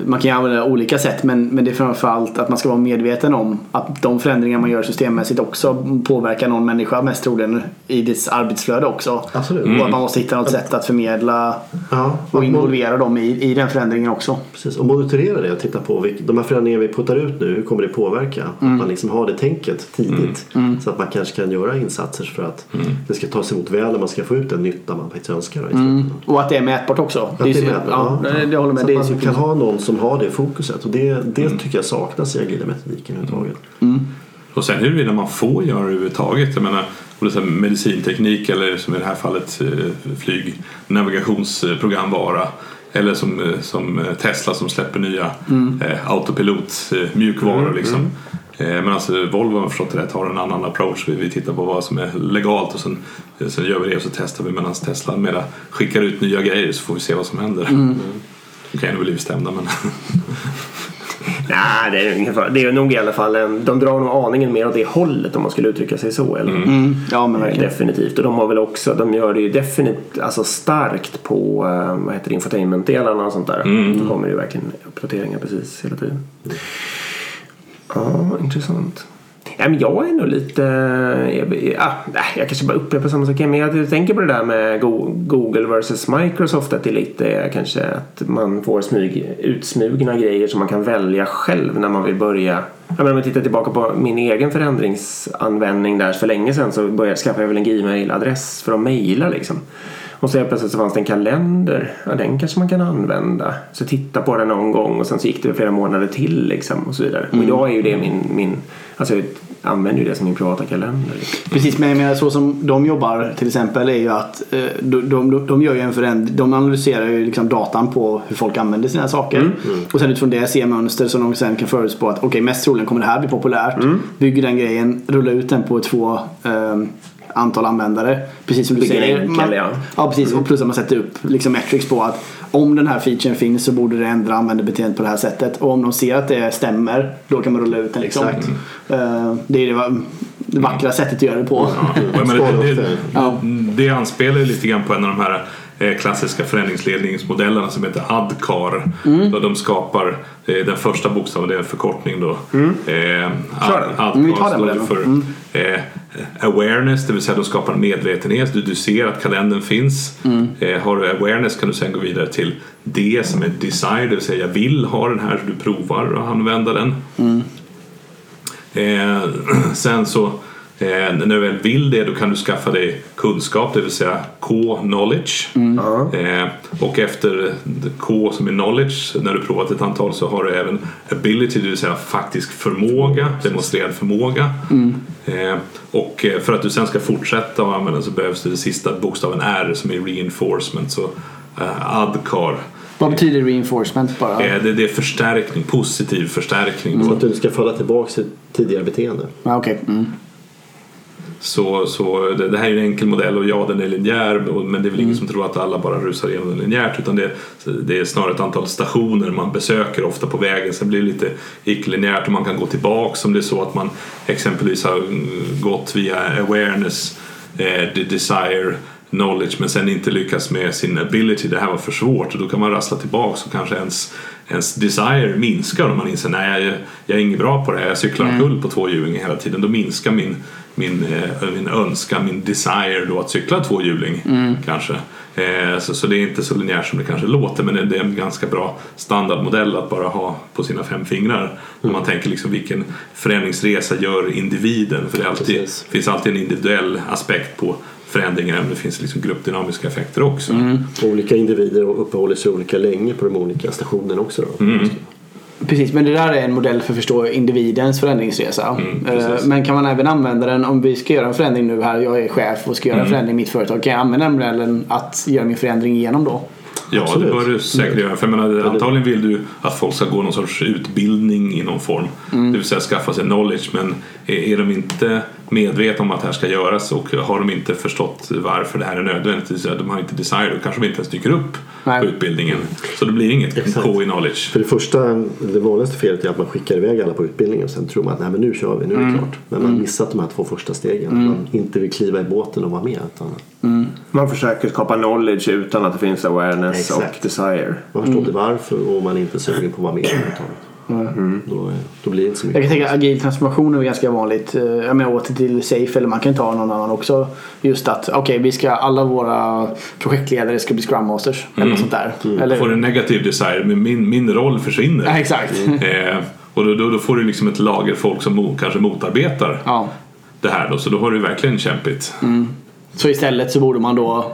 man kan ju använda olika sätt men, men det är framförallt att man ska vara medveten om att de förändringar man gör systemmässigt också påverkar någon människa mest troligen i dess arbetsflöde också. Absolut. Och att man måste hitta något sätt att förmedla Ja, och involvera dem i, i den förändringen också. Precis, och monitorera det och titta på vilka, de här förändringarna vi puttar ut nu, hur kommer det påverka? Att man liksom har det tänket tidigt så att man kanske kan göra insatser för att det ska tas emot väl och man ska få ut den nytta man faktiskt önskar. Och att det är mätbart också. Att det är med, ja, det, det håller med. Så Det är man kan ha någon som har det fokuset och det, det tycker jag saknas i agila metodiken överhuvudtaget. Och sen huruvida man får göra det överhuvudtaget. Jag menar, om det är medicinteknik eller som i det här fallet eh, flygnavigationsprogramvara. Eller som, eh, som eh, Tesla som släpper nya eh, autopilot eh, mjukvaror liksom. Eh, Men alltså Volvo har förstått det rätt har en annan approach. Vi, vi tittar på vad som är legalt och sen, sen gör vi det och så testar vi medan Tesla mera skickar ut nya grejer så får vi se vad som händer. Mm. De kan ju nog bli bestämda men Nej, det är, ungefär, det är nog i alla fall en, de drar nog aningen mer åt det hållet om man skulle uttrycka sig så. Eller? Mm. Ja men Eh, verkligen. Definitivt. Och de har väl också, de gör det ju definitivt alltså starkt på eh, vad heter det, infotainment-delarna och sånt där. Då kommer det ju verkligen uppdateringar precis hela tiden. Ja, intressant. Ja, men jag är nog lite... Jag, ja, jag kanske bara upprepar samma sak men jag tänker på det där med Go- Google versus Microsoft. Att det lite är kanske att man får smyg, utsmugna grejer som man kan välja själv när man vill börja. Ja, men om jag tittar tillbaka på min egen förändringsanvändning där för länge sedan så började skaffa jag väl en Gmail-adress för att mejla liksom. Och så helt plötsligt så fanns det en kalender. Ja, den kanske man kan använda. Så titta på den någon gång och sen så gick det flera månader till liksom och så vidare. Och idag är ju det min, min alltså jag använder ju det som min privata kalender. Precis, men jag menar så som de jobbar till exempel är ju att eh, de, de, de gör ju en förändring. De analyserar ju liksom datan på hur folk använder sina saker. Och sen utifrån det ser mönster som de sen kan förutspå att okej, okay, mest troligen kommer det här bli populärt. Bygger den grejen, rullar ut den på två eh, antal användare. Precis som du Bygger säger. enkel, man, ja. ja, precis. Och plus att man sätter upp liksom metrics på att om den här featuren finns så borde det ändra användarbeteendet på det här sättet. Och om de ser att det stämmer, då kan man rulla ut den. Liksom. Exakt. Eh, det är det, det vackra sättet att göra det på. Spara det, det, det. Ja. anspelar lite grann på en av de här klassiska förändringsledningsmodellerna som heter ADCAR. Mm. Då de skapar eh, den första bokstaven, det är en förkortning då. Eh, Kör den. ADCAR Mm, står för eh, awareness, det vill säga de skapar en medvetenhet. Du, du ser att kalendern finns. Mm. Eh, har du awareness kan du sen gå vidare till D som är desire, det vill säga jag vill ha den här så du provar att använda den. Eh, sen så eh, när du väl vill det då kan du skaffa dig kunskap, det vill säga K-knowledge. Eh, och efter K som är knowledge, när du provat ett antal så har du även ability, det vill säga faktisk förmåga, demonstrerad förmåga. Eh, och eh, för att du sen ska fortsätta att använda så behövs det den sista bokstaven R som är reinforcement. Så eh, ADCAR. Vad betyder reinforcement bara? Eh, det, det är förstärkning, positiv förstärkning. Så Då. att du ska falla tillbaka till tidigare beteende. Ja, okej. Mm. Så, så det, det här är en enkel modell och ja den är linjär men det är väl ingen som tror att alla bara rusar igenom den linjärt utan det, det är snarare ett antal stationer man besöker ofta på vägen. Sen blir det lite icke-linjärt och man kan gå tillbaks om det är så att man exempelvis har mm, gått via awareness, eh, the desire, knowledge men sen inte lyckas med sin ability. Det här var för svårt och då kan man rassla tillbaks och kanske ens ens desire minskar om man inser nej jag, jag är inget bra på det här, jag cyklar omkull på tvåhjuling hela tiden. Då minskar min, min, eh, min önskan, min desire då att cykla tvåhjuling kanske. Eh, så, så det är inte så linjärt som det kanske låter men det, är en ganska bra standardmodell att bara ha på sina fem fingrar. Om man tänker liksom vilken förändringsresa gör individen för det alltid, finns alltid en individuell aspekt på förändringen även om det finns liksom gruppdynamiska effekter också. Olika individer uppehåller sig olika länge på de olika stationerna också. Då. Precis, men det där är en modell för att förstå individens förändringsresa. Eh, men kan man även använda den om vi ska göra en förändring nu här, jag är chef och ska göra en förändring i mitt företag. Kan jag använda den modellen att göra min förändring igenom då? Ja, Absolut. det bör du säkert göra. För jag menar, antagligen vill du att folk ska gå någon sorts utbildning i någon form. Det vill säga skaffa sig knowledge. Men är, de inte medvetna om att det här ska göras och har de inte förstått varför det här är nödvändigt, de har inte desire, då kanske de inte ens dyker upp Nej. på utbildningen. Så det blir inget Exakt. K i knowledge. För det första, det vanligaste felet är att man skickar iväg alla på utbildningen och sen tror man att Nej, men nu kör vi, nu är det klart. Men man har missat de här två första stegen. Man inte vill kliva i båten och vara med. Utan Man försöker skapa knowledge utan att det finns awareness och Exakt. desire. man förstår inte varför och man är inte sugen på att vara med överhuvudtaget. Då, då blir det inte så Jag mycket. kan tänka agil transformation är ganska vanligt. Eh, Jag menar åter till Safe eller man kan ta någon annan också. Just att okej vi ska alla våra projektledare ska bli Scrum Masters. Eller något sånt där. Eller, Får en negativ desire, men min, min roll försvinner. ja, exakt. Eh, och då, då, då får du liksom ett lager folk som mo, kanske motarbetar Ja. det här då. Så då har du verkligen kämpigt. Så istället så borde man då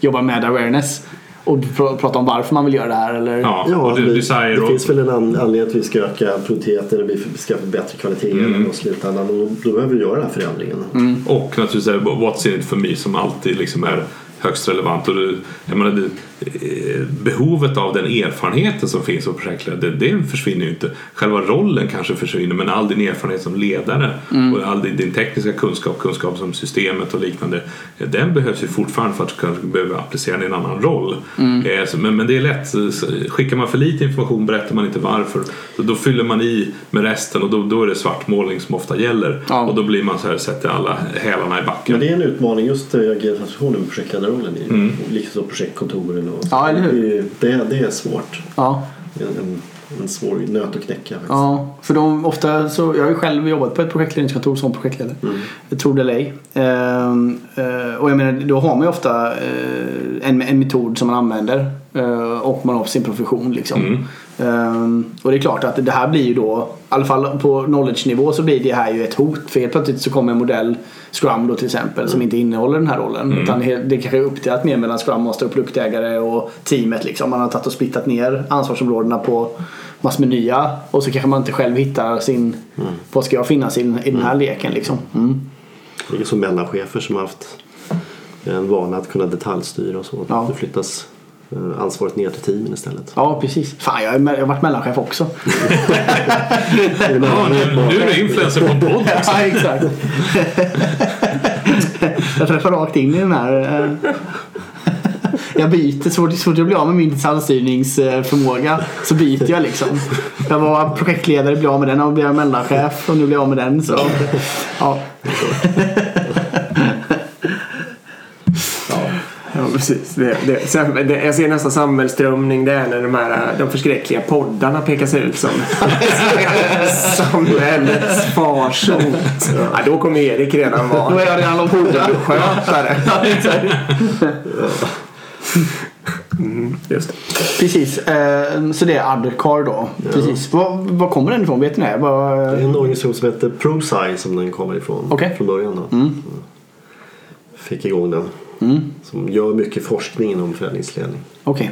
jobba med awareness. Och pr- prata om varför man vill göra det här eller? Ja, Ja, och det, det, desire det och, finns väl en an- anledning att vi ska öka produktiviteten och vi ska få bättre kvalitet mm. och slutändan. Och då, behöver vi göra den här förändringen. Och naturligtvis What's in it for me som alltid liksom är högst relevant. Och det, jag menar, det, eh, behovet av den erfarenheten som finns som projektledare, det, det försvinner ju inte. Själva rollen kanske försvinner men all din erfarenhet som ledare och all din, din tekniska kunskap, kunskap som systemet och liknande, eh, den behövs ju fortfarande för att du kanske behöver applicera den i en annan roll. Eh, så, men, men det är lätt, skickar man för lite information berättar man inte varför. Så då fyller man i med resten och då, då är det svartmålning som ofta gäller. Ja. Och då blir man så här, sätter alla hälarna i backen. Men det är en utmaning just eh, agil transformation med projektledarrollen. I, Liksom projektkontoren och Ja, eller hur? Det, är- det, det är svårt. Ja. En, en svår nöt att knäcka. Faktiskt. Ja, för de ofta så, jag har ju själv jobbat på ett projektledningskontor som projektledare. Mm. Tror det eller ej. Ehm, eh, och jag menar, då har man ju ofta eh, en, en metod som man använder. Eh, och man har sin profession liksom. Mm. Ehm, och det är klart att det här blir ju då, i alla fall på knowledge-nivå så blir det här ju ett hot. För helt plötsligt så kommer en modell, Scrum då till exempel, som inte innehåller den här rollen. Utan det, kanske är uppdelat mer mellan Scrum Master och produktägare och teamet liksom. Man har tagit och splittat ner ansvarsområdena på massor med nya. Och så kanske man inte själv hittar sin, vad ska jag finnas i, i den här leken liksom. Mm. Det är som mellanchefer som har haft en vana att kunna detaljstyra och så. Ja. Det flyttas ansvaret ner till teamen istället. Ja, precis. Fan, jag, har varit mellanchef också. Ja, nu, nu är du influencer på en podd också. ja, exakt. jag träffar rakt in i den här. eh, Jag byter, så fort, så fort jag blir av med min detaljstyrningsförmåga så byter jag liksom. Jag var projektledare, blev av med den och blev mellanchef och nu blir jag av med den. Så, ja. Ja, precis. Det, det, sen, det, jag ser nästan samhällsströmning det är när de här de förskräckliga poddarna pekas ut som samhällets farsot. Ja, då kommer Erik redan Då vara är jag redan långt borta. skötare. Ja, exakt. Just det. Precis, eh, så det är Adcar då. Precis. Var, var kommer den ifrån? Vet ni det? Var, Det är en organisation som heter ProSci som den kommer ifrån Okej. från början. Då. Mm. Fick igång den. Som gör mycket forskning inom förädlingsledning. Okej.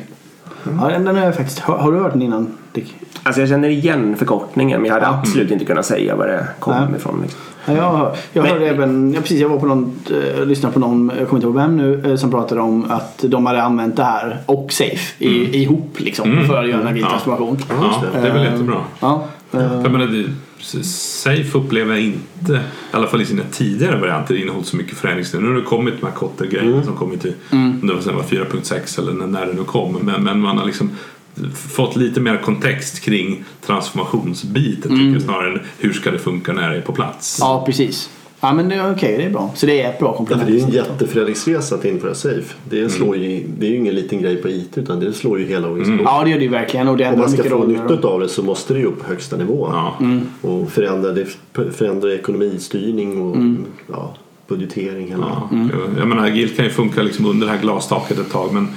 Ja, den, har jag faktiskt har, har du hört den innan Dick? Alltså jag känner igen förkortningen men jag hade absolut inte kunnat säga var det kom Nej. ifrån. Liksom. Ja, jag jag hörde även, ja, precis jag var på någon, eh, lyssnade på någon, jag kommer inte ihåg vem nu, eh, som pratade om att de hade använt det här och Safe i, ihop liksom för att göra en agil Ja. transformation. Ja, det är väl jättebra. Ja. eh, Jag menar, det, Safe upplever jag inte, i alla fall i sina tidigare varianter, innehållit så mycket förändringssteg. Nu har det kommit de här Kotter-grejerna som kommit till om det var sen var 4.6 eller när- det nu kom. Men, men man har liksom fått lite mer kontext kring transformationsbiten tycker jag, snarare än hur ska det funka när det är på plats. ja, precis. Ja men det är okej, det är bra. Så det är ett bra Ja, komplement. för det är ju en jätteförädlingsresa att införa SAFE. Det, slår ju, det är ju ingen liten grej på IT utan det slår ju hela organisationen. Ja det gör det ju verkligen och det Om man ska få nytta av det så måste det ju upp på högsta nivå. Ja. Och förändra, det, förändra ekonomistyrning och ja, budgetering. Hela. Ja, Jag menar, agilt kan ju funka liksom under det här glastaket ett tag men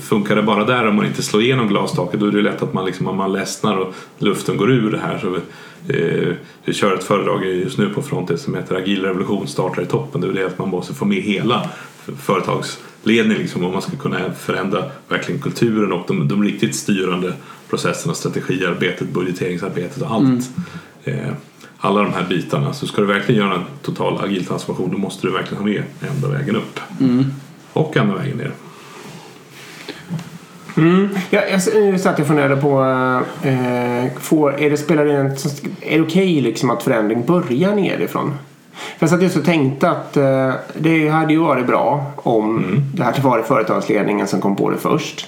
funkar det bara där om man inte slår igenom glastaket då är det lätt att man, liksom, om man ledsnar och luften går ur det här. Så, eh, vi kör ett föredrag just nu på Frontex som heter Agil revolution startar i toppen. Det är det att man måste få med hela företagsledningen liksom, om man ska kunna förändra verkligen kulturen och de, de riktigt styrande processerna, strategiarbetet, budgeteringsarbetet och allt. Eh, alla de här bitarna. Så ska du verkligen göra en total agil transformation då måste du verkligen ha med ända vägen upp. Och ända vägen ner. Mm. Ja, jag s- satt och funderade på, eh, får, är det, spelar det en, är det okej liksom att förändring börjar nerifrån? För jag satt just och tänkte att eh, det hade ju varit bra om det hade varit företagsledningen som kom på det först.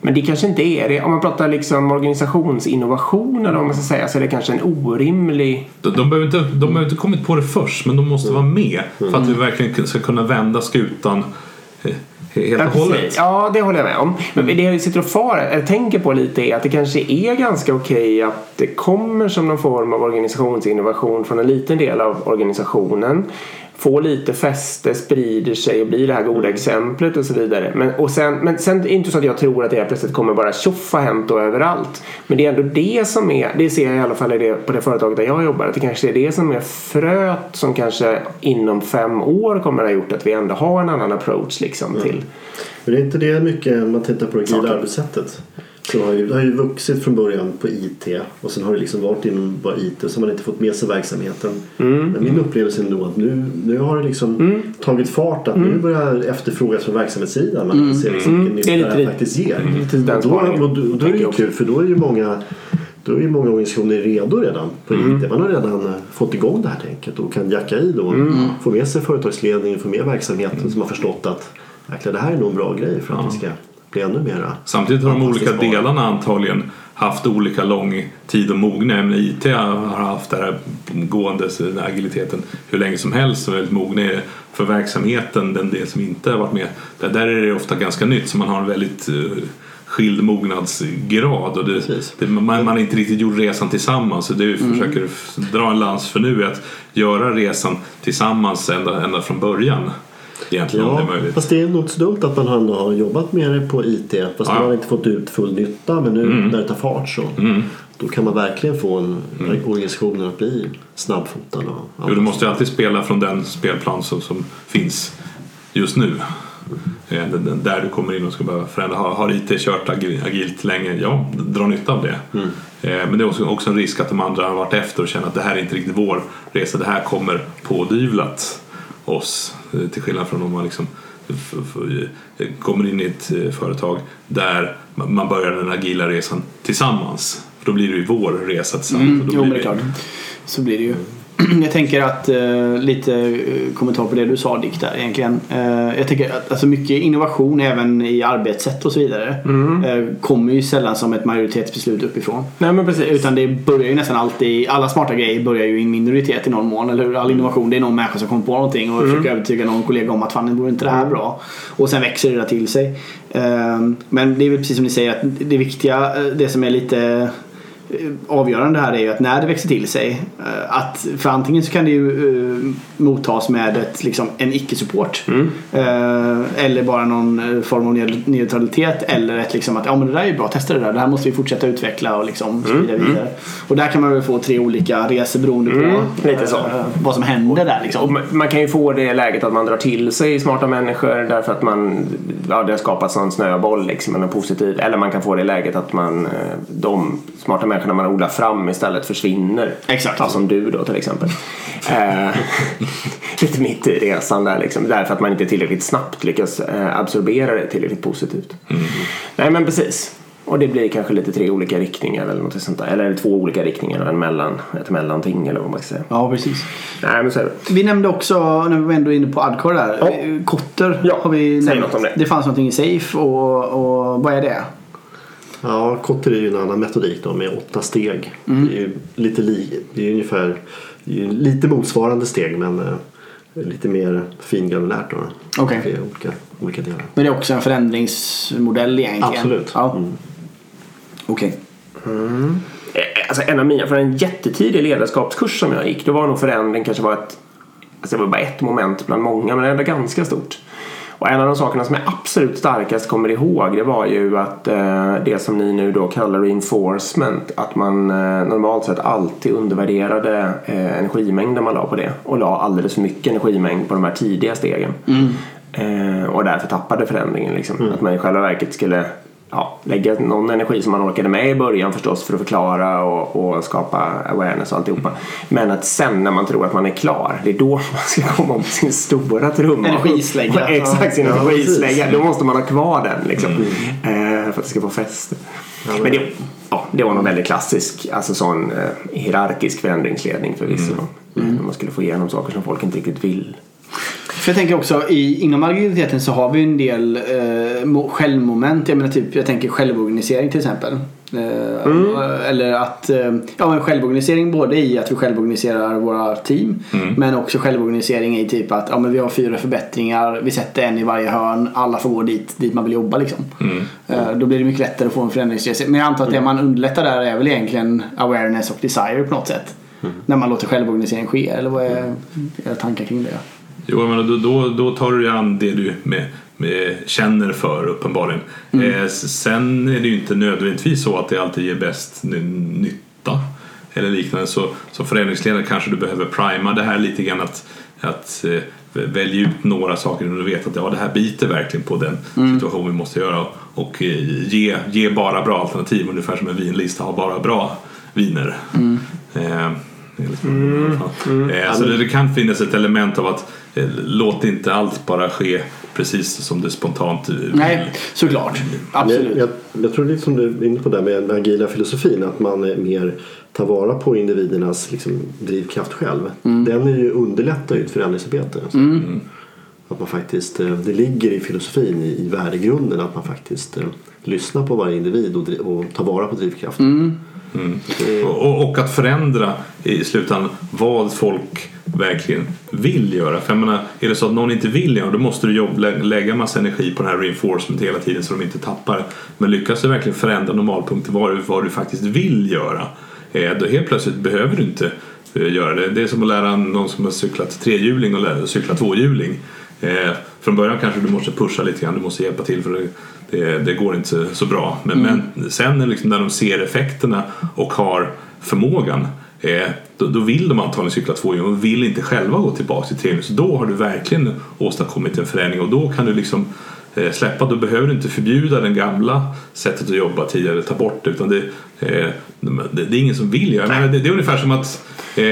Men det kanske inte är det. Om man pratar liksom organisationsinnovation eller vad man ska säga så är det kanske en orimlig... De, de, behöver inte, de behöver inte kommit på det först men de måste vara med för att vi verkligen ska kunna vända skutan eh, helt och hållet. Ja, det håller jag med om. Men det jag sitter och far, eller tänker på lite är att det kanske är ganska okej att det kommer som någon form av organisationsinnovation från en liten del av organisationen. Får lite fäste, sprider sig och blir det här goda exemplet och så vidare. Men, och sen, men sen är det inte så att jag tror att det här plötsligt kommer bara tjoffa hänt och överallt. Men det är ändå det som är, det ser jag i alla fall i det, på det företaget där jag jobbar, att det kanske är det som är fröet som kanske inom fem år kommer att ha gjort att vi ändå har en annan approach liksom till Men det är inte det mycket om man tittar på det agila arbetssättet. Så har ju, det har ju vuxit från början på IT och sen har det liksom varit inom bara IT och så har man inte fått med sig verksamheten. Men min upplevelse är ändå att nu, nu har det liksom tagit fart att nu börjar efterfrågas från verksamhetssidan. Man ser liksom vilken Det är nytta det här faktiskt ger. och då, och då, och då är det ju kul för då är ju många då är ju många organisationer redo redan på IT. Man har redan eh, fått igång det här tänket och kan jacka i då. Få med sig företagsledningen, få med verksamheten som har förstått att jäklar, det här är nog en bra grej för att vi ska bli ännu mera Samtidigt har de olika delarna antagligen haft olika lång tid att mogna. IT har haft det här gående den här agiliteten hur länge som helst och väldigt mogna är för verksamheten, den del som inte har varit med. Där, där är det ofta ganska nytt så man har en väldigt eh, skild mognadsgrad och det, det, man, man har inte riktigt gjort resan tillsammans. Så det vi försöker f- dra en lans för nu är att göra resan tillsammans ända, ända från början. Egentligen om det är Ja, möjligt. fast det är nog inte så dumt att man ändå har jobbat med det på IT. Fast Ja. man har inte fått ut full nytta. Men nu Mm. när det tar fart så då kan man verkligen få en organisationen att bli snabbfotad. Och Jo, du måste ju alltid spela från den spelplan som, som finns just nu. Den- Där du kommer in och ska behöva förändra. Har, har IT kört agil- agilt länge? Ja, dra nytta av det. Eh, Men det är också, också en risk att de andra har varit efter och känner att det här är inte riktigt vår resa. Det här kommer pådyvlat oss. Eh, Till skillnad från om man liksom eh, kommer in i ett eh, företag där man börjar den agila resan tillsammans. För då blir det ju vår resa tillsammans. Mm, jo, men det är klart. Så blir det ju. Jag tänker att eh, lite eh, kommentar på det du sa Dick där egentligen. Eh, jag tänker att alltså, mycket innovation även i arbetssätt och så vidare eh, kommer ju sällan som ett majoritetsbeslut uppifrån. Nej men precis. Utan det börjar ju nästan alltid, alla smarta grejer börjar ju i en minoritet i någon mån. Eller hur? All innovation, det är någon människa som kommer på någonting och försöker övertyga någon kollega om att fan, det vore inte det här bra. Och sen växer det där till sig. Ehm, Men det är väl precis som ni säger att det viktiga, eh, det som är lite eh, avgörande här är ju att när det växer till sig eh, att för antingen så kan det ju eh, mottas med ett, liksom, en icke-support eh, eller bara någon eh, form av neu- neutralitet eller ett liksom att ja men det där är ju bra, testa det där, det här måste vi fortsätta utveckla och liksom sprida vidare. Och där kan man väl få tre olika resor beroende på Mm, lite så. eh, vad som händer där liksom. Man- kan ju få det läget att man drar till sig smarta människor därför att man, ja, det har skapats en snöboll liksom, en positiv. Eller man kan få det läget att man, eh, de smarta människorna man odlar fram istället försvinner. Exakt. Ja, som du då till exempel. Eh, lite mitt i resan där liksom. Därför att man inte tillräckligt snabbt lyckas eh, absorbera det tillräckligt positivt. Nej men precis. Och det blir kanske lite tre olika riktningar eller något sånt där. Eller två olika riktningar eller en mellan, ett mellanting eller vad man ska säga. Ja precis. Nej men så är det. Vi nämnde också, när vi var ändå inne på Adcore där, Ja. eh, Kotter Ja, har vi säg nämnt. något om det. Det fanns någonting i Safe och, och vad är det? Ja, Kotter är ju en annan metodik då med åtta steg. Det är ju lite li, det är ungefär det är lite motsvarande steg men eh, lite mer fingranulärt då. Det är olika, olika delar. Men det är också en förändringsmodell egentligen? Absolut. Ja. Mm. Okej. Eh, Alltså en av mina, från en jättetidig ledarskapskurs som jag gick, då var nog förändring kanske var ett, alltså det var bara ett moment bland många, men det var ganska stort. Och en av de sakerna som jag absolut starkast kommer ihåg, det var ju att eh, det som ni nu då kallar reinforcement, att man eh, normalt sett alltid undervärderade eh, energimängden man la på det och la alldeles för mycket energimängd på de här tidiga stegen. Eh, och därför tappade förändringen liksom. Att man i själva verket skulle ja, lägga någon energi som man orkade med i början förstås för att förklara och, och skapa awareness och alltihopa. Men att sen när man tror att man är klar, det är då man ska komma med sin stora trumma. Energislägga. Exakt, sin Ja, energislägga. Då måste man ha kvar den liksom. Eh, för att det ska få fäste. men- Men det, ja, det var nog väldigt klassisk, alltså sån eh, hierarkisk förändringsledning förvisso. Mm. Man skulle få igenom saker som folk inte riktigt vill. För jag tänker också i, inom agiliteten så har vi en del eh, mo- självmoment. Jag menar typ, jag tänker självorganisering till exempel. Eh, Eller att, eh, ja men självorganisering både i att vi självorganiserar våra team. Men också självorganisering i typ att ja, men vi har fyra förbättringar, vi sätter en i varje hörn, alla får gå dit, dit man vill jobba liksom. Eh, Då blir det mycket lättare att få en förändringsresa. Men jag antar att det man underlättar där är väl egentligen awareness och desire på något sätt. När man låter självorganisering ske, eller vad är era tankar kring det? Jo, men då, då, då tar du an det du med, med, känner för uppenbarligen. Eh, s- sen är det ju inte nödvändigtvis så att det alltid ger bäst ny- nytta eller liknande. Så som förändringsledare kanske du behöver prima det här lite grann att, att eh, välja ut några saker när du vet att ja, det här biter verkligen på den situation vi måste göra. Och eh, ge, ge bara bra alternativ ungefär som en vinlista har bara bra viner. Eh, det är liksom, eh, så det, det kan finnas ett element av att eh, låt inte allt bara ske precis som det spontant eh, vill. Nej, såklart. Absolut. Jag, jag, jag tror lite som du är inne på där med den agila filosofin att man är mer tar vara på individernas liksom, drivkraft själv. Den är ju underlättar ju ett förändringsarbete. Alltså. Att man faktiskt, eh, det ligger i filosofin, i, värdegrunden att man faktiskt eh, lyssnar på varje individ och, och tar vara på drivkraften. Mm. Och, och att förändra i slutändan vad folk verkligen vill göra. För jag menar, är det så att någon inte vill göra då måste du jobb, lägga massa energi på den här reinforcement hela tiden så de inte tappar. Men lyckas du verkligen förändra normalpunkten vad, du- vad du faktiskt vill göra eh, då helt plötsligt behöver du inte eh, göra det. Det är som att lära någon som har cyklat trehjuling och lära cykla tvåhjuling. Eh, från början kanske du måste pusha lite grann, du måste hjälpa till för att det, det går inte så, bra. Men, men sen liksom när de ser effekterna och har förmågan eh, då, då vill de antagligen cykla tvåhjuling och vill inte själva gå tillbaka till träning. Så då har du verkligen åstadkommit en förändring och då kan du liksom eh, släppa. Då behöver du inte förbjuda det gamla sättet att jobba tidigare, ta bort det. Utan det, eh, det, är ingen som vill göra det. Det, är ungefär som att eh,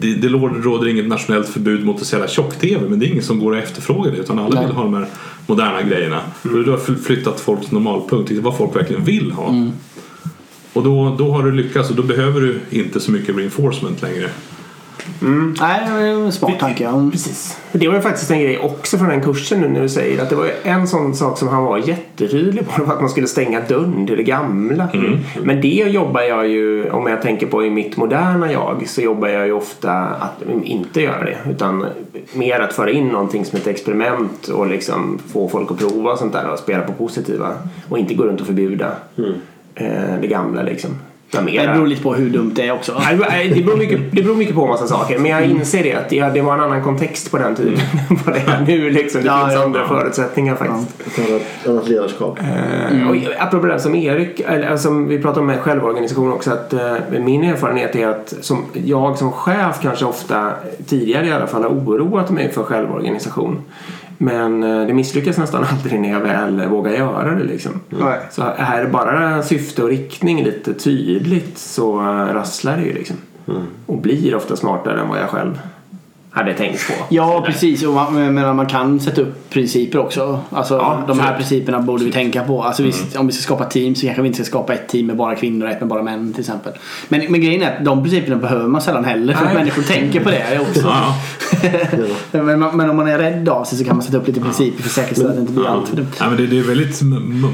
det, det, råder inget nationellt förbud mot att sälja tjock-tv men det är ingen som går och efterfrågar det utan alla Nej. vill ha de här moderna grejerna. Och du har fly- flyttat folks normalpunkt till vad folk verkligen vill ha. Och då, då har du lyckats och då behöver du inte så mycket reinforcement längre. Nej, det var en smart tanke. Mm. Precis. Det var ju faktiskt en grej också från den kursen nu när du säger att det var en sån sak som han var jättetydlig på. Var att man skulle stänga dörren till det gamla. Men det jobbar jag ju, om jag tänker på i mitt moderna jag, så jobbar jag ju ofta att inte göra det. Utan mer att föra in någonting som ett experiment och liksom få folk att prova och sånt där och spela på positiva. Och inte gå runt och förbjuda eh, det gamla liksom. Det beror lite på hur dumt det är också. Det beror, mycket, det beror mycket på massa saker. Men jag inser det att det, det var en annan kontext på den tiden än vad det är nu. Liksom. Det Ja, finns ja, andra ja. förutsättningar faktiskt. Ett annat, ledarskap. Eh, Och apropå det som Erik, eller som vi pratade om med självorganisation också. Att, eh, min erfarenhet är att som, jag som chef kanske ofta, tidigare i alla fall, har oroat mig för självorganisation. Men eh, det misslyckas nästan aldrig när jag väl vågar göra det. Liksom. Nej. Så är bara syfte och riktning lite tydligt så eh, rasslar det ju liksom. Och blir ofta smartare än vad jag själv hade tänkt på. Ja, precis. Och man, men man kan sätta upp principer också. Alltså, Ja, de här principerna borde vi tänka på. Alltså, visst, om vi ska skapa team så kanske vi inte ska skapa ett team med bara kvinnor och ett med bara män till exempel. Men, men grejen är att de principerna behöver man sällan heller för att människor tänker på det också. Ja, men, men om man är rädd av sig så kan man sätta upp lite principer för att säkerställa att det inte blir allt för dumt. Ja, men det, det är väldigt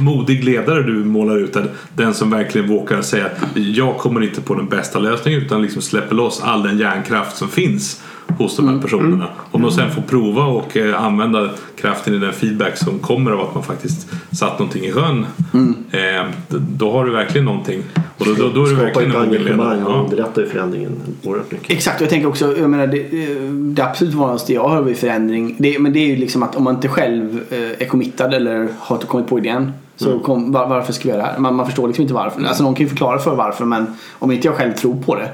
modig ledare du målar ut. Den som verkligen vågar säga jag kommer inte på den bästa lösningen utan liksom släpper loss all den hjärnkraft som finns hos de här personerna. Om de sen får prova och eh, använda kraften i den feedback som kommer av att man faktiskt satt någonting i sjön. Eh, d- då har du verkligen någonting. Och då, då, då är du verkligen en engagemang och underlättar ju förändringen oerhört mycket. Exakt, och jag tänker också, jag menar det, det absolut vanligaste jag hör vid förändring, det, men det är ju liksom att om man inte själv eh, är committad eller har kommit på idén så kom, var, varför ska vi göra det här? Man, man förstår liksom inte varför. Alltså någon kan ju förklara för varför men om inte jag själv tror på det.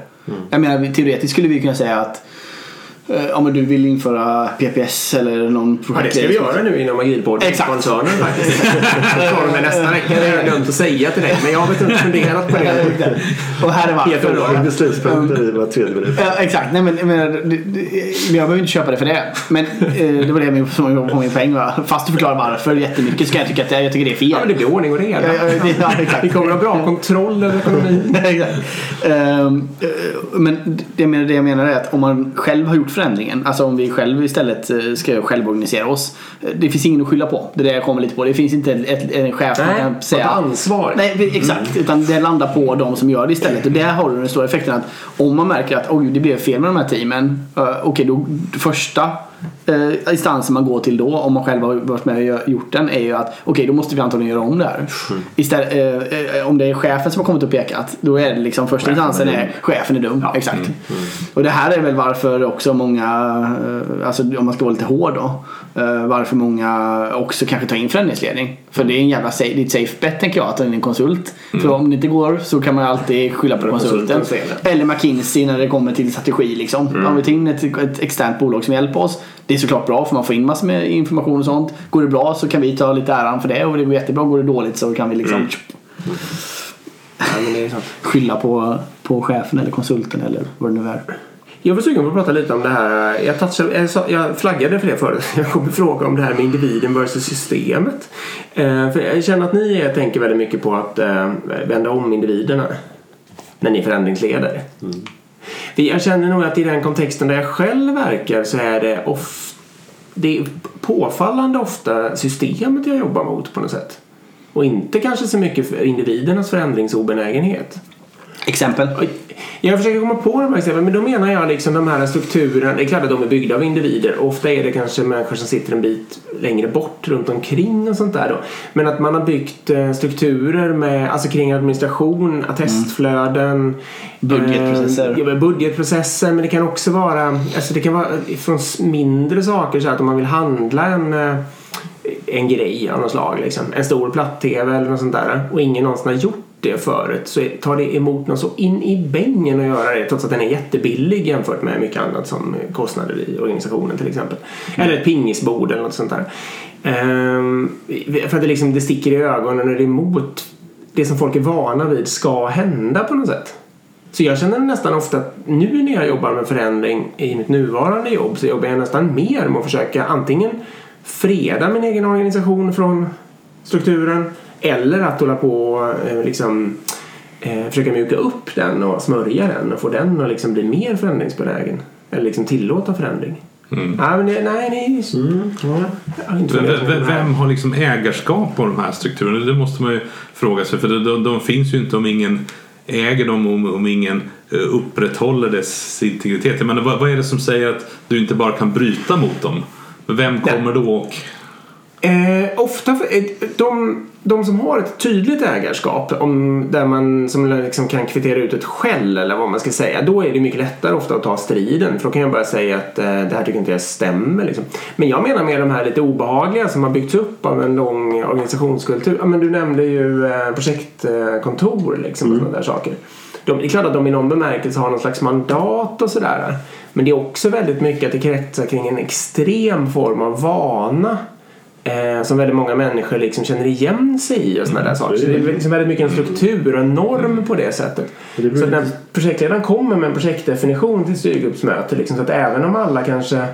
Jag menar teoretiskt skulle vi kunna säga att eh, om du vill införa PPS eller någon Ja, det ska vi göra nu inom Agilpodden. Exakt. Koncernen faktiskt. Jag tar med nästa vecka. Det jag glömt att säga till dig. Men jag har inte funderat på det. Och här är Helt varför. underbart. Beslutspunkter i var tredje minut. Ja, exakt. Nej, men, det, det, jag behöver inte köpa det för det. Men eh, det var det min- som var min poäng. Va? Fast du förklarar varför jättemycket ska jag tycka att jag tycker det är fel. Ja, men det blir ordning och reda. Ja, ja, det- ja, exakt. Vi kommer att ha bra kontroll över ekonomin. Exakt. Ehm, eh, men det det jag menar är att om man själv har gjort förändringen, alltså om vi själv istället eh, ska självorganisera oss. eh, Det finns ingen att skylla på. Det är det jag kommer lite på. Det finns inte ett, ett, en chef Nej, man kan säga. ta ansvar. Nej, exakt. Utan det landar på de som gör det istället. Och där har du den stora effekten att om man märker att oj, det blev fel med de här teamen. Uh, Okej, då första uh, instansen man går till då, om man själv har varit med och gjort den, är ju att okej, då måste vi antagligen göra om det här. Istället, eh, eh, om det är chefen som har kommit och pekat, då är det liksom första instansen är chefen är dum. Exakt. Och det här är väl varför också många, eh, alltså om man ska vara lite hård då, eh, varför många också kanske tar in förändringsledning. För det är en jävla safe, det är ett safe bet tänker jag att ta in en konsult. För om det inte går så kan man alltid skylla på konsulten. Eller McKinsey när det kommer till strategi liksom. Om vi tar in ett, ett externt bolag som hjälper oss. Det är såklart bra för man får in massor med information och sånt. Går det bra så kan vi ta lite äran för det och det går jättebra. Går det dåligt så kan vi liksom Ja, är sant. skylla på, på chefen eller konsulten eller vad det nu är. Jag var sugen på att prata lite om det här. Jag, touchade, jag, flaggade för det förut. Jag kommer fråga om det här med individen versus systemet. Eh, för jag känner att ni tänker väldigt mycket på att eh, vända om individerna när ni förändringsleder. För Jag känner nog att i den kontexten där jag själv verkar så är det of, det är påfallande ofta systemet jag jobbar mot på något sätt. Och inte kanske så mycket för individernas förändringsobenägenhet. Exempel? Jag försöker komma på de här exemplen, men då menar jag liksom de här strukturerna. Det är klart att de är byggda av individer. Ofta är det kanske människor som sitter en bit längre bort runt omkring och sånt där då. Men att man har byggt eh, strukturer med, alltså kring administration, attestflöden. Budgetprocesser. Eh, ja, budgetprocesser, men det kan också vara, alltså det kan vara från mindre saker så att om man vill handla en eh, en grej av något slag. Liksom. En stor platt-tv eller något sånt där. Och ingen någonsin har gjort det förut. Så tar det emot något så in i bängen att göra det. Trots att den är jättebillig jämfört med mycket annat som kostnader i organisationen till exempel. Eller ett pingisbord eller något sånt där. Ehm, för att det, liksom, det sticker i ögonen och det är emot det som folk är vana vid ska hända på något sätt. Så jag känner nästan ofta att nu när jag jobbar med förändring i mitt nuvarande jobb så jobbar jag nästan mer med att försöka antingen freda min egen organisation från strukturen eller att hålla på och eh, liksom eh, försöka mjuka upp den och smörja den och få den att liksom bli mer förändringsbenägen. Eller liksom tillåta förändring. Nej, men det, nej, nej. Har inte Vem, vem, har liksom ägarskap på de här strukturerna? Det måste man ju fråga sig. För de, de, de finns ju inte om ingen äger dem om, om ingen eh, upprätthåller dess integritet. Jag menar, vad, vad är det som säger att du inte bara kan bryta mot dem? Vem kommer då och... Eh, ofta för, eh, de, de som har ett tydligt ägarskap om, där man som liksom kan kvittera ut ett skäll eller vad man ska säga då är det mycket lättare ofta att ta striden för då kan jag bara säga att eh, det här tycker inte jag stämmer. Liksom. Men jag menar med de här lite obehagliga som har byggts upp av en lång organisationskultur. Ja, men du nämnde ju eh, projektkontor liksom, och sådana där saker. De, det är klart att de i någon bemärkelse har någon slags mandat och sådär. Men det är också väldigt mycket att det kretsar kring en extrem form av vana eh, som väldigt många människor liksom känner igen sig i och sådana där saker. Så det är liksom väldigt mycket en struktur och en norm på det sättet. Så att när projektledaren kommer med en projektdefinition till styrgruppsmöte liksom, så att även om alla kanske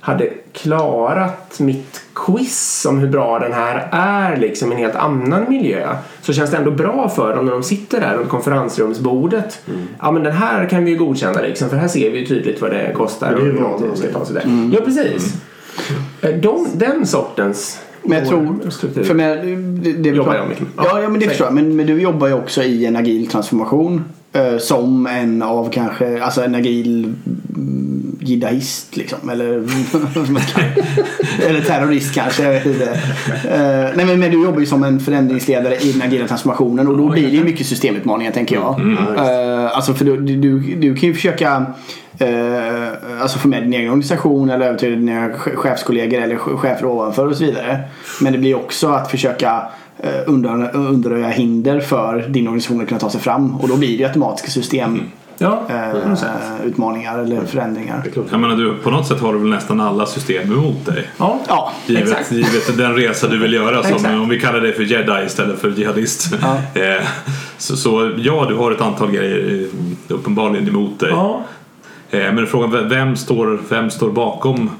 hade klarat mitt quiz om hur bra den här är liksom i en helt annan miljö så känns det ändå bra för dem när de sitter där runt konferensrumsbordet. Ja men den här kan vi ju godkänna liksom för här ser vi ju tydligt vad det kostar. Och hur det ska vid. tas och det. Ja precis. Eh, De, den sortens Men jag tror, struktur. för med, det, det Jobbar jag mycket med. Ja, Ja, men det förstår jag. Men, men du jobbar ju också i en agil transformation. Eh, som en av kanske, alltså en agil mm, jihadist liksom. Eller, eller terrorist kanske, jag vet inte. Eh, nej men, men du jobbar ju som en förändringsledare i den agila transformationen och då blir det ju mycket systemutmaningar tänker jag. Eh, alltså för du, du, du kan ju försöka eh, alltså få med din egen organisation eller övertyga dina ch- chefskollegor eller ch- chefer ovanför och så vidare. Men det blir också att försöka eh, undan- undanröja hinder för din organisation att kunna ta sig fram och då blir det automatiska system Ja, eh, utmaningar eller förändringar. Är klart. Jag menar, du, på något sätt har du väl nästan alla system emot dig? Ja, Ja, Givet, Exakt. givet den resa du vill göra som, om vi kallar dig för jedi istället för jihadist. Eh, så, så ja, du har ett antal grejer eh, uppenbarligen emot dig. ja. Eh, Men frågan vem- står, vem står bakom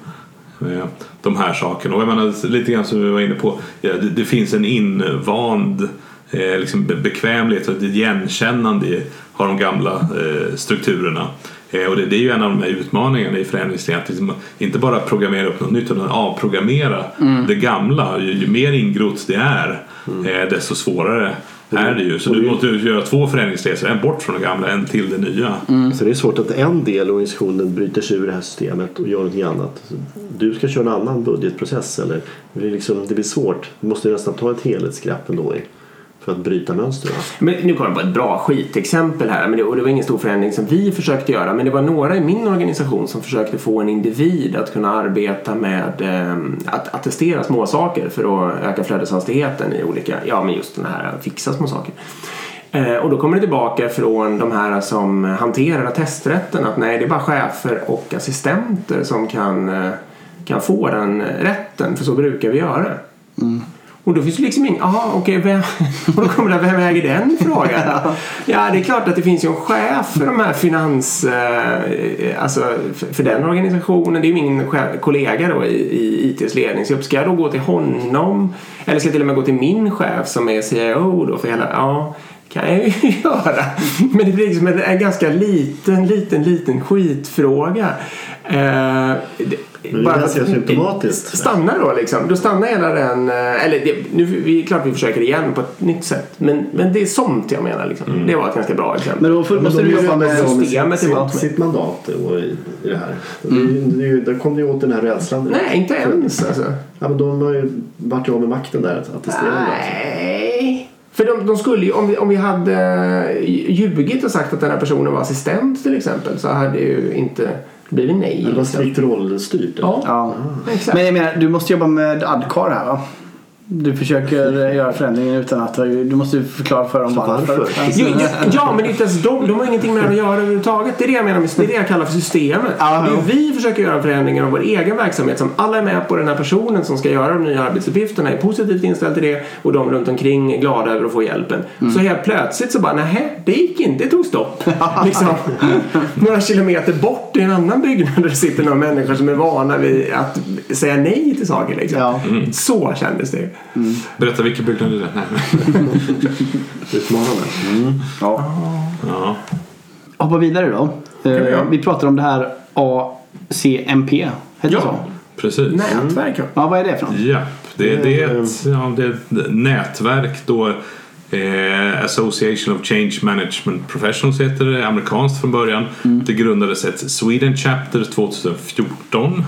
eh, de här sakerna? Och jag menar lite grann som vi var inne på. Det, finns en invand eh, liksom be- bekvämlighet och ett igenkännande i har de gamla strukturerna. Och det, är ju en av de här utmaningarna i förändringsledning. Att liksom, inte bara programmera upp något nytt utan avprogrammera det gamla. Ju, ju mer ingrott det är eh, desto svårare är det ju. Så du måste ju göra två förändringsresor. En bort från det gamla, en till det nya. Så det är svårt att en del av organisationen bryter sig ur det här systemet och gör någonting annat. Du ska köra en annan budgetprocess eller det blir, liksom, det blir svårt. Du måste nästan ta ett helhetsgrepp ändå i- för att bryta mönstren. Men nu kommer jag på ett bra skitexempel här. Men det, och det var ingen stor förändring som vi försökte göra. Men det var några i min organisation som försökte få en individ att kunna arbeta med eh, att attestera små saker för att öka flödeshastigheten i olika, ja men just den här fixa små saker. Eh, och då kommer det tillbaka från de här som hanterar attesträtten att nej det är bara chefer och assistenter som kan, eh, kan få den rätten för så brukar vi göra. Och då finns det liksom ingen, aha okej, vem, och då kommer det, vem äger den frågan? ja, det är klart att det finns ju en chef för de här finans, eh, alltså för, den organisationen. Det är ju min kollega då i, i ITs ledning. Så ska jag då gå till honom? Eller ska jag till och med gå till min chef som är CIO då för hela, ja. Kan jag ju göra. Men det blir liksom en, en ganska liten, liten, liten skitfråga. Eh, det, Men det är ganska symptomatiskt. Stanna då liksom. Då stannar hela den... eh, Eller det, nu, vi, klart vi försöker igen på ett nytt sätt. Men, men det är sånt jag menar liksom. Det var ett ganska bra exempel. Men då får, måste du jobba med... systemet sitt, sitt, sitt mandat och i, i det här. Det är ju- det ju- Där kom det ju åt den här rädslan. Nej, inte ens alltså. Ja, men de har ju varit av med makten där. Att attestera det. Nej. För de, de skulle ju, om vi, om vi hade ljugit och sagt att den här personen var assistent till exempel så hade ju inte blivit nej. Det var strikt rollstyrt. Ja, Ja. exakt. Men jag menar, du måste jobba med Adcar här va? Du försöker göra förändringen utan att... Du måste ju förklara för dem varför. varför? Jo, ja, ja, men det är inte ens de. De har ingenting med det att göra överhuvudtaget. Det är det jag menar med det är det jag kallar för systemet. Det är vi försöker göra förändringar av vår egen verksamhet som alla är med på. Den här personen som ska göra de nya arbetsuppgifterna är positivt inställd till det och de runt omkring är glada över att få hjälpen. Mm. Så helt plötsligt så bara, nej, det gick inte. Det tog stopp. liksom, några kilometer bort i en annan byggnad där det sitter några människor som är vana vid att säga nej till saker. Liksom. Ja. Så kändes det. Berätta vilken byggnad det är. Nej. Utmanande. ja. Ja. Hoppa vidare då. vi Eh, vi pratar om det här ACMP. Heter det Ja. så? Precis. Nätverk. ja. Ja, vad är det för något? Ja, det, det, är ett, ja, det är ett nätverk då. Eh, Association of Change Management Professionals heter det, amerikanskt från början. Det grundades ett Sweden Chapter 2014.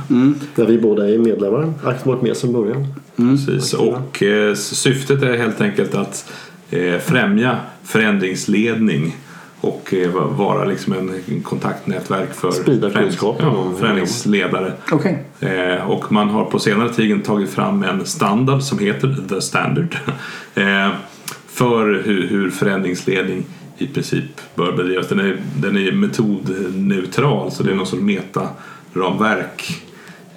Där vi båda är medlemmar. Aktivt varit med sedan början. Precis. Och eh, syftet är helt enkelt att eh, främja förändringsledning och eh, va- vara liksom en, kontaktnätverk för Sprida kunskapen ja, förändringsledare. Okej. Eh, och man har på senare tid tagit fram en standard som heter The Standard eh, för hur, hur förändringsledning i princip bör bedrivas. Den är, den är metodneutral så det är någon sorts metaramverk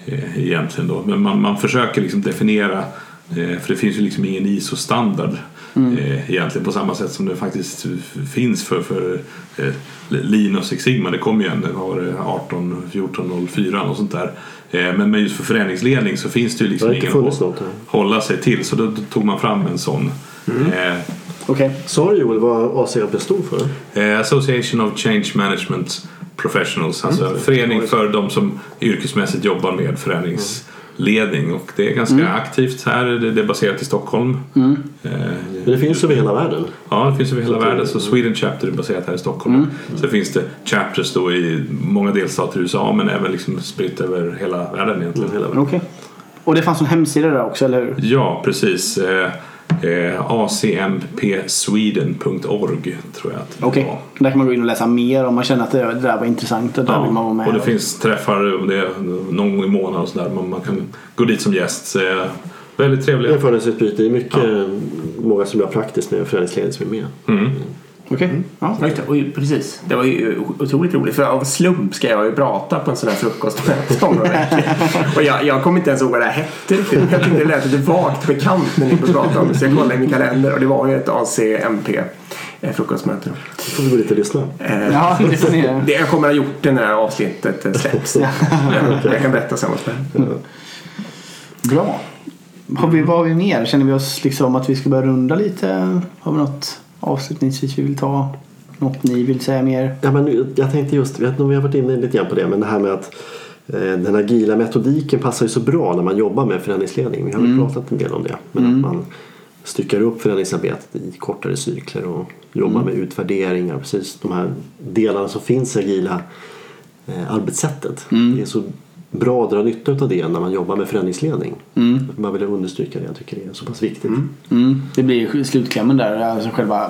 eh, egentligen då. Men man, man försöker liksom definiera eh, för det finns ju liksom ingen ISO-standard eh, egentligen på samma sätt som det faktiskt finns för, för eh, Linus Six Sigma. Det kom ju en, var det, 18, 14, 04 och sånt där. Men, men just för förändringsledning så finns det ju Det liksom inte ingen att något hålla sig till. Så då, då tog man fram en sån. Eh, Okej. Sa du Joel vad ACAP stod för? Association of Change Management Professionals, alltså förening för de som yrkesmässigt jobbar med förändringsledning. Och det är ganska aktivt här, det är baserat i Stockholm. Eh, Men det finns över hela världen. Ja, det finns över hela världen. Så Sweden Chapter är baserat här i Stockholm. Sen finns det chapters då i många delstater i USA men även liksom spritt över hela världen egentligen. Hela världen. Okej. Och det fanns en hemsida där också, eller hur? Ja, precis. Eh, eh, acmpsweden.org tror jag att det Okej. var. Där kan man gå in och läsa mer om man känner att det, där var intressant. Och där vill man vara med. och det finns träffar det någon gång i månaden och sådär. Man, man kan gå dit som gäst. Så, eh, väldigt trevligt. Erfarenhetsutbyte. Det är mycket, många som jobbar praktiskt med förändringsledning som är med. Mm. Okej. Ja. Ja, just det. Oj, precis. Det var ju otroligt roligt. För av slump ska jag ju prata på en sån här frukost om. Och jag, jag kommer inte ens ihåg vad det här hette riktigt. Jag tyckte det lät lite vagt bekant när ni pratade om det. Så jag kollade i min kalender och det var ju ett ACMP eh, frukostmöte. då. Får vi gå dit och lyssna. Eh, Ja, det får ni göra. det jag kommer att ha gjort det när avsnittet eh, släpps. Jag kan berätta sen vad som. Bra. Har vi, vad har vi mer? Känner vi oss liksom att vi ska börja runda lite? Har vi något avslutningsvis vi vill ta? Något ni vill säga mer? Ja, men jag tänkte just, vet om vi har varit inne lite grann på det, men det här med att eh, den agila metodiken passar ju så bra när man jobbar med förändringsledning. Vi har väl pratat en del om det. Men att man styckar upp förändringsarbetet i kortare cykler och jobbar med utvärderingar. Precis de här delarna som finns i agila eh, arbetssättet. Det är så bra att dra nytta av det när man jobbar med förändringsledning. Man vill understryka det. Jag tycker det är så pass viktigt. Mm, det blir ju slutklämmen där. Alltså själva,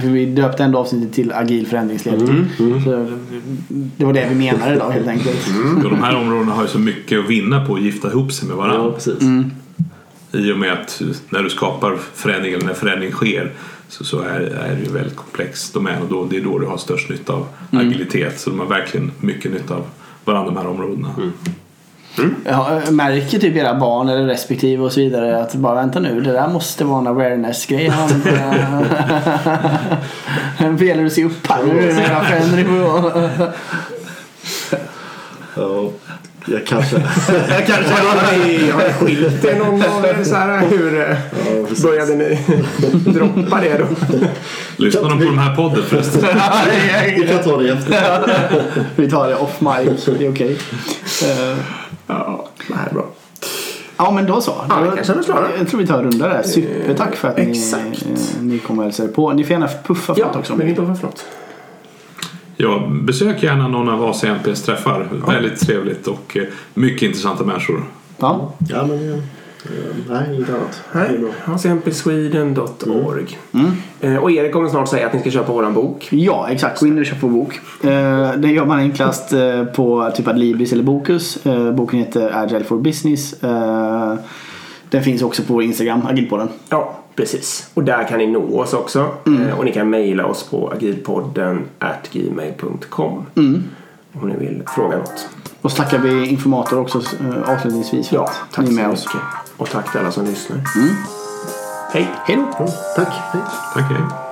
för vi döpte ändå avsnittet till agil förändringsledning. Så det var det vi menade då helt enkelt. Och de här områdena har ju så mycket att vinna på att gifta ihop sig med Ja, varandra. precis. I och med att när du skapar förändring eller när förändring sker så, så är, är det ju väldigt komplex domän och då, det är då du har störst nytta av agilitet. Så de har verkligen mycket nytta av varandra de här områdena. Jag märker typ era barn eller respektive och så vidare att bara vänta nu, det där måste vara en awareness-grej. Han- Det gäller att se upp här nu när jag. Ja. Jag kanske... Kanske. Har ni, har ni skilt er någon er? Så här, hur eh, började ni droppa det då? Lyssnar de på den här podden förresten? Vi kan ta det efter. Vi tar det off mic, det är okej. Eh, Ja, det här är bra. Ja men då så. Ja, Då- vi kanske klara. Jag tror vi tar en runda där. Supertack för att ni, Exakt. ni kom och hälsade på. Ni får gärna puffa för Ja, något också. men inte för något. Ja, besök gärna någon av Vasa MPs träffar. Väldigt trevligt och eh, mycket intressanta människor. Ja. Ja, men... eh, Nej, inget annat. Nej, bra. hacmpsweden.org. Eh, Och Erik kommer snart säga att ni ska köpa våran bok. ja, exakt. Gå in och köp vår bok. Eh, det gör man enklast eh, på typ Adlibris eller Bokus. Eh, boken heter Agile for Business. Eh, den finns också på Instagram, Agilpodden. Ja, precis. Och där kan ni nå oss också. Eh, Och ni kan mejla oss på agilpodden at gmail.com. Om ni vill fråga något. Och så tackar vi Informator också eh, avslutningsvis för Ja, att tack ni är med mycket. oss. Och tack till alla som lyssnar. Hej! Hej då! Ja, tack. Hej. Tack, hej.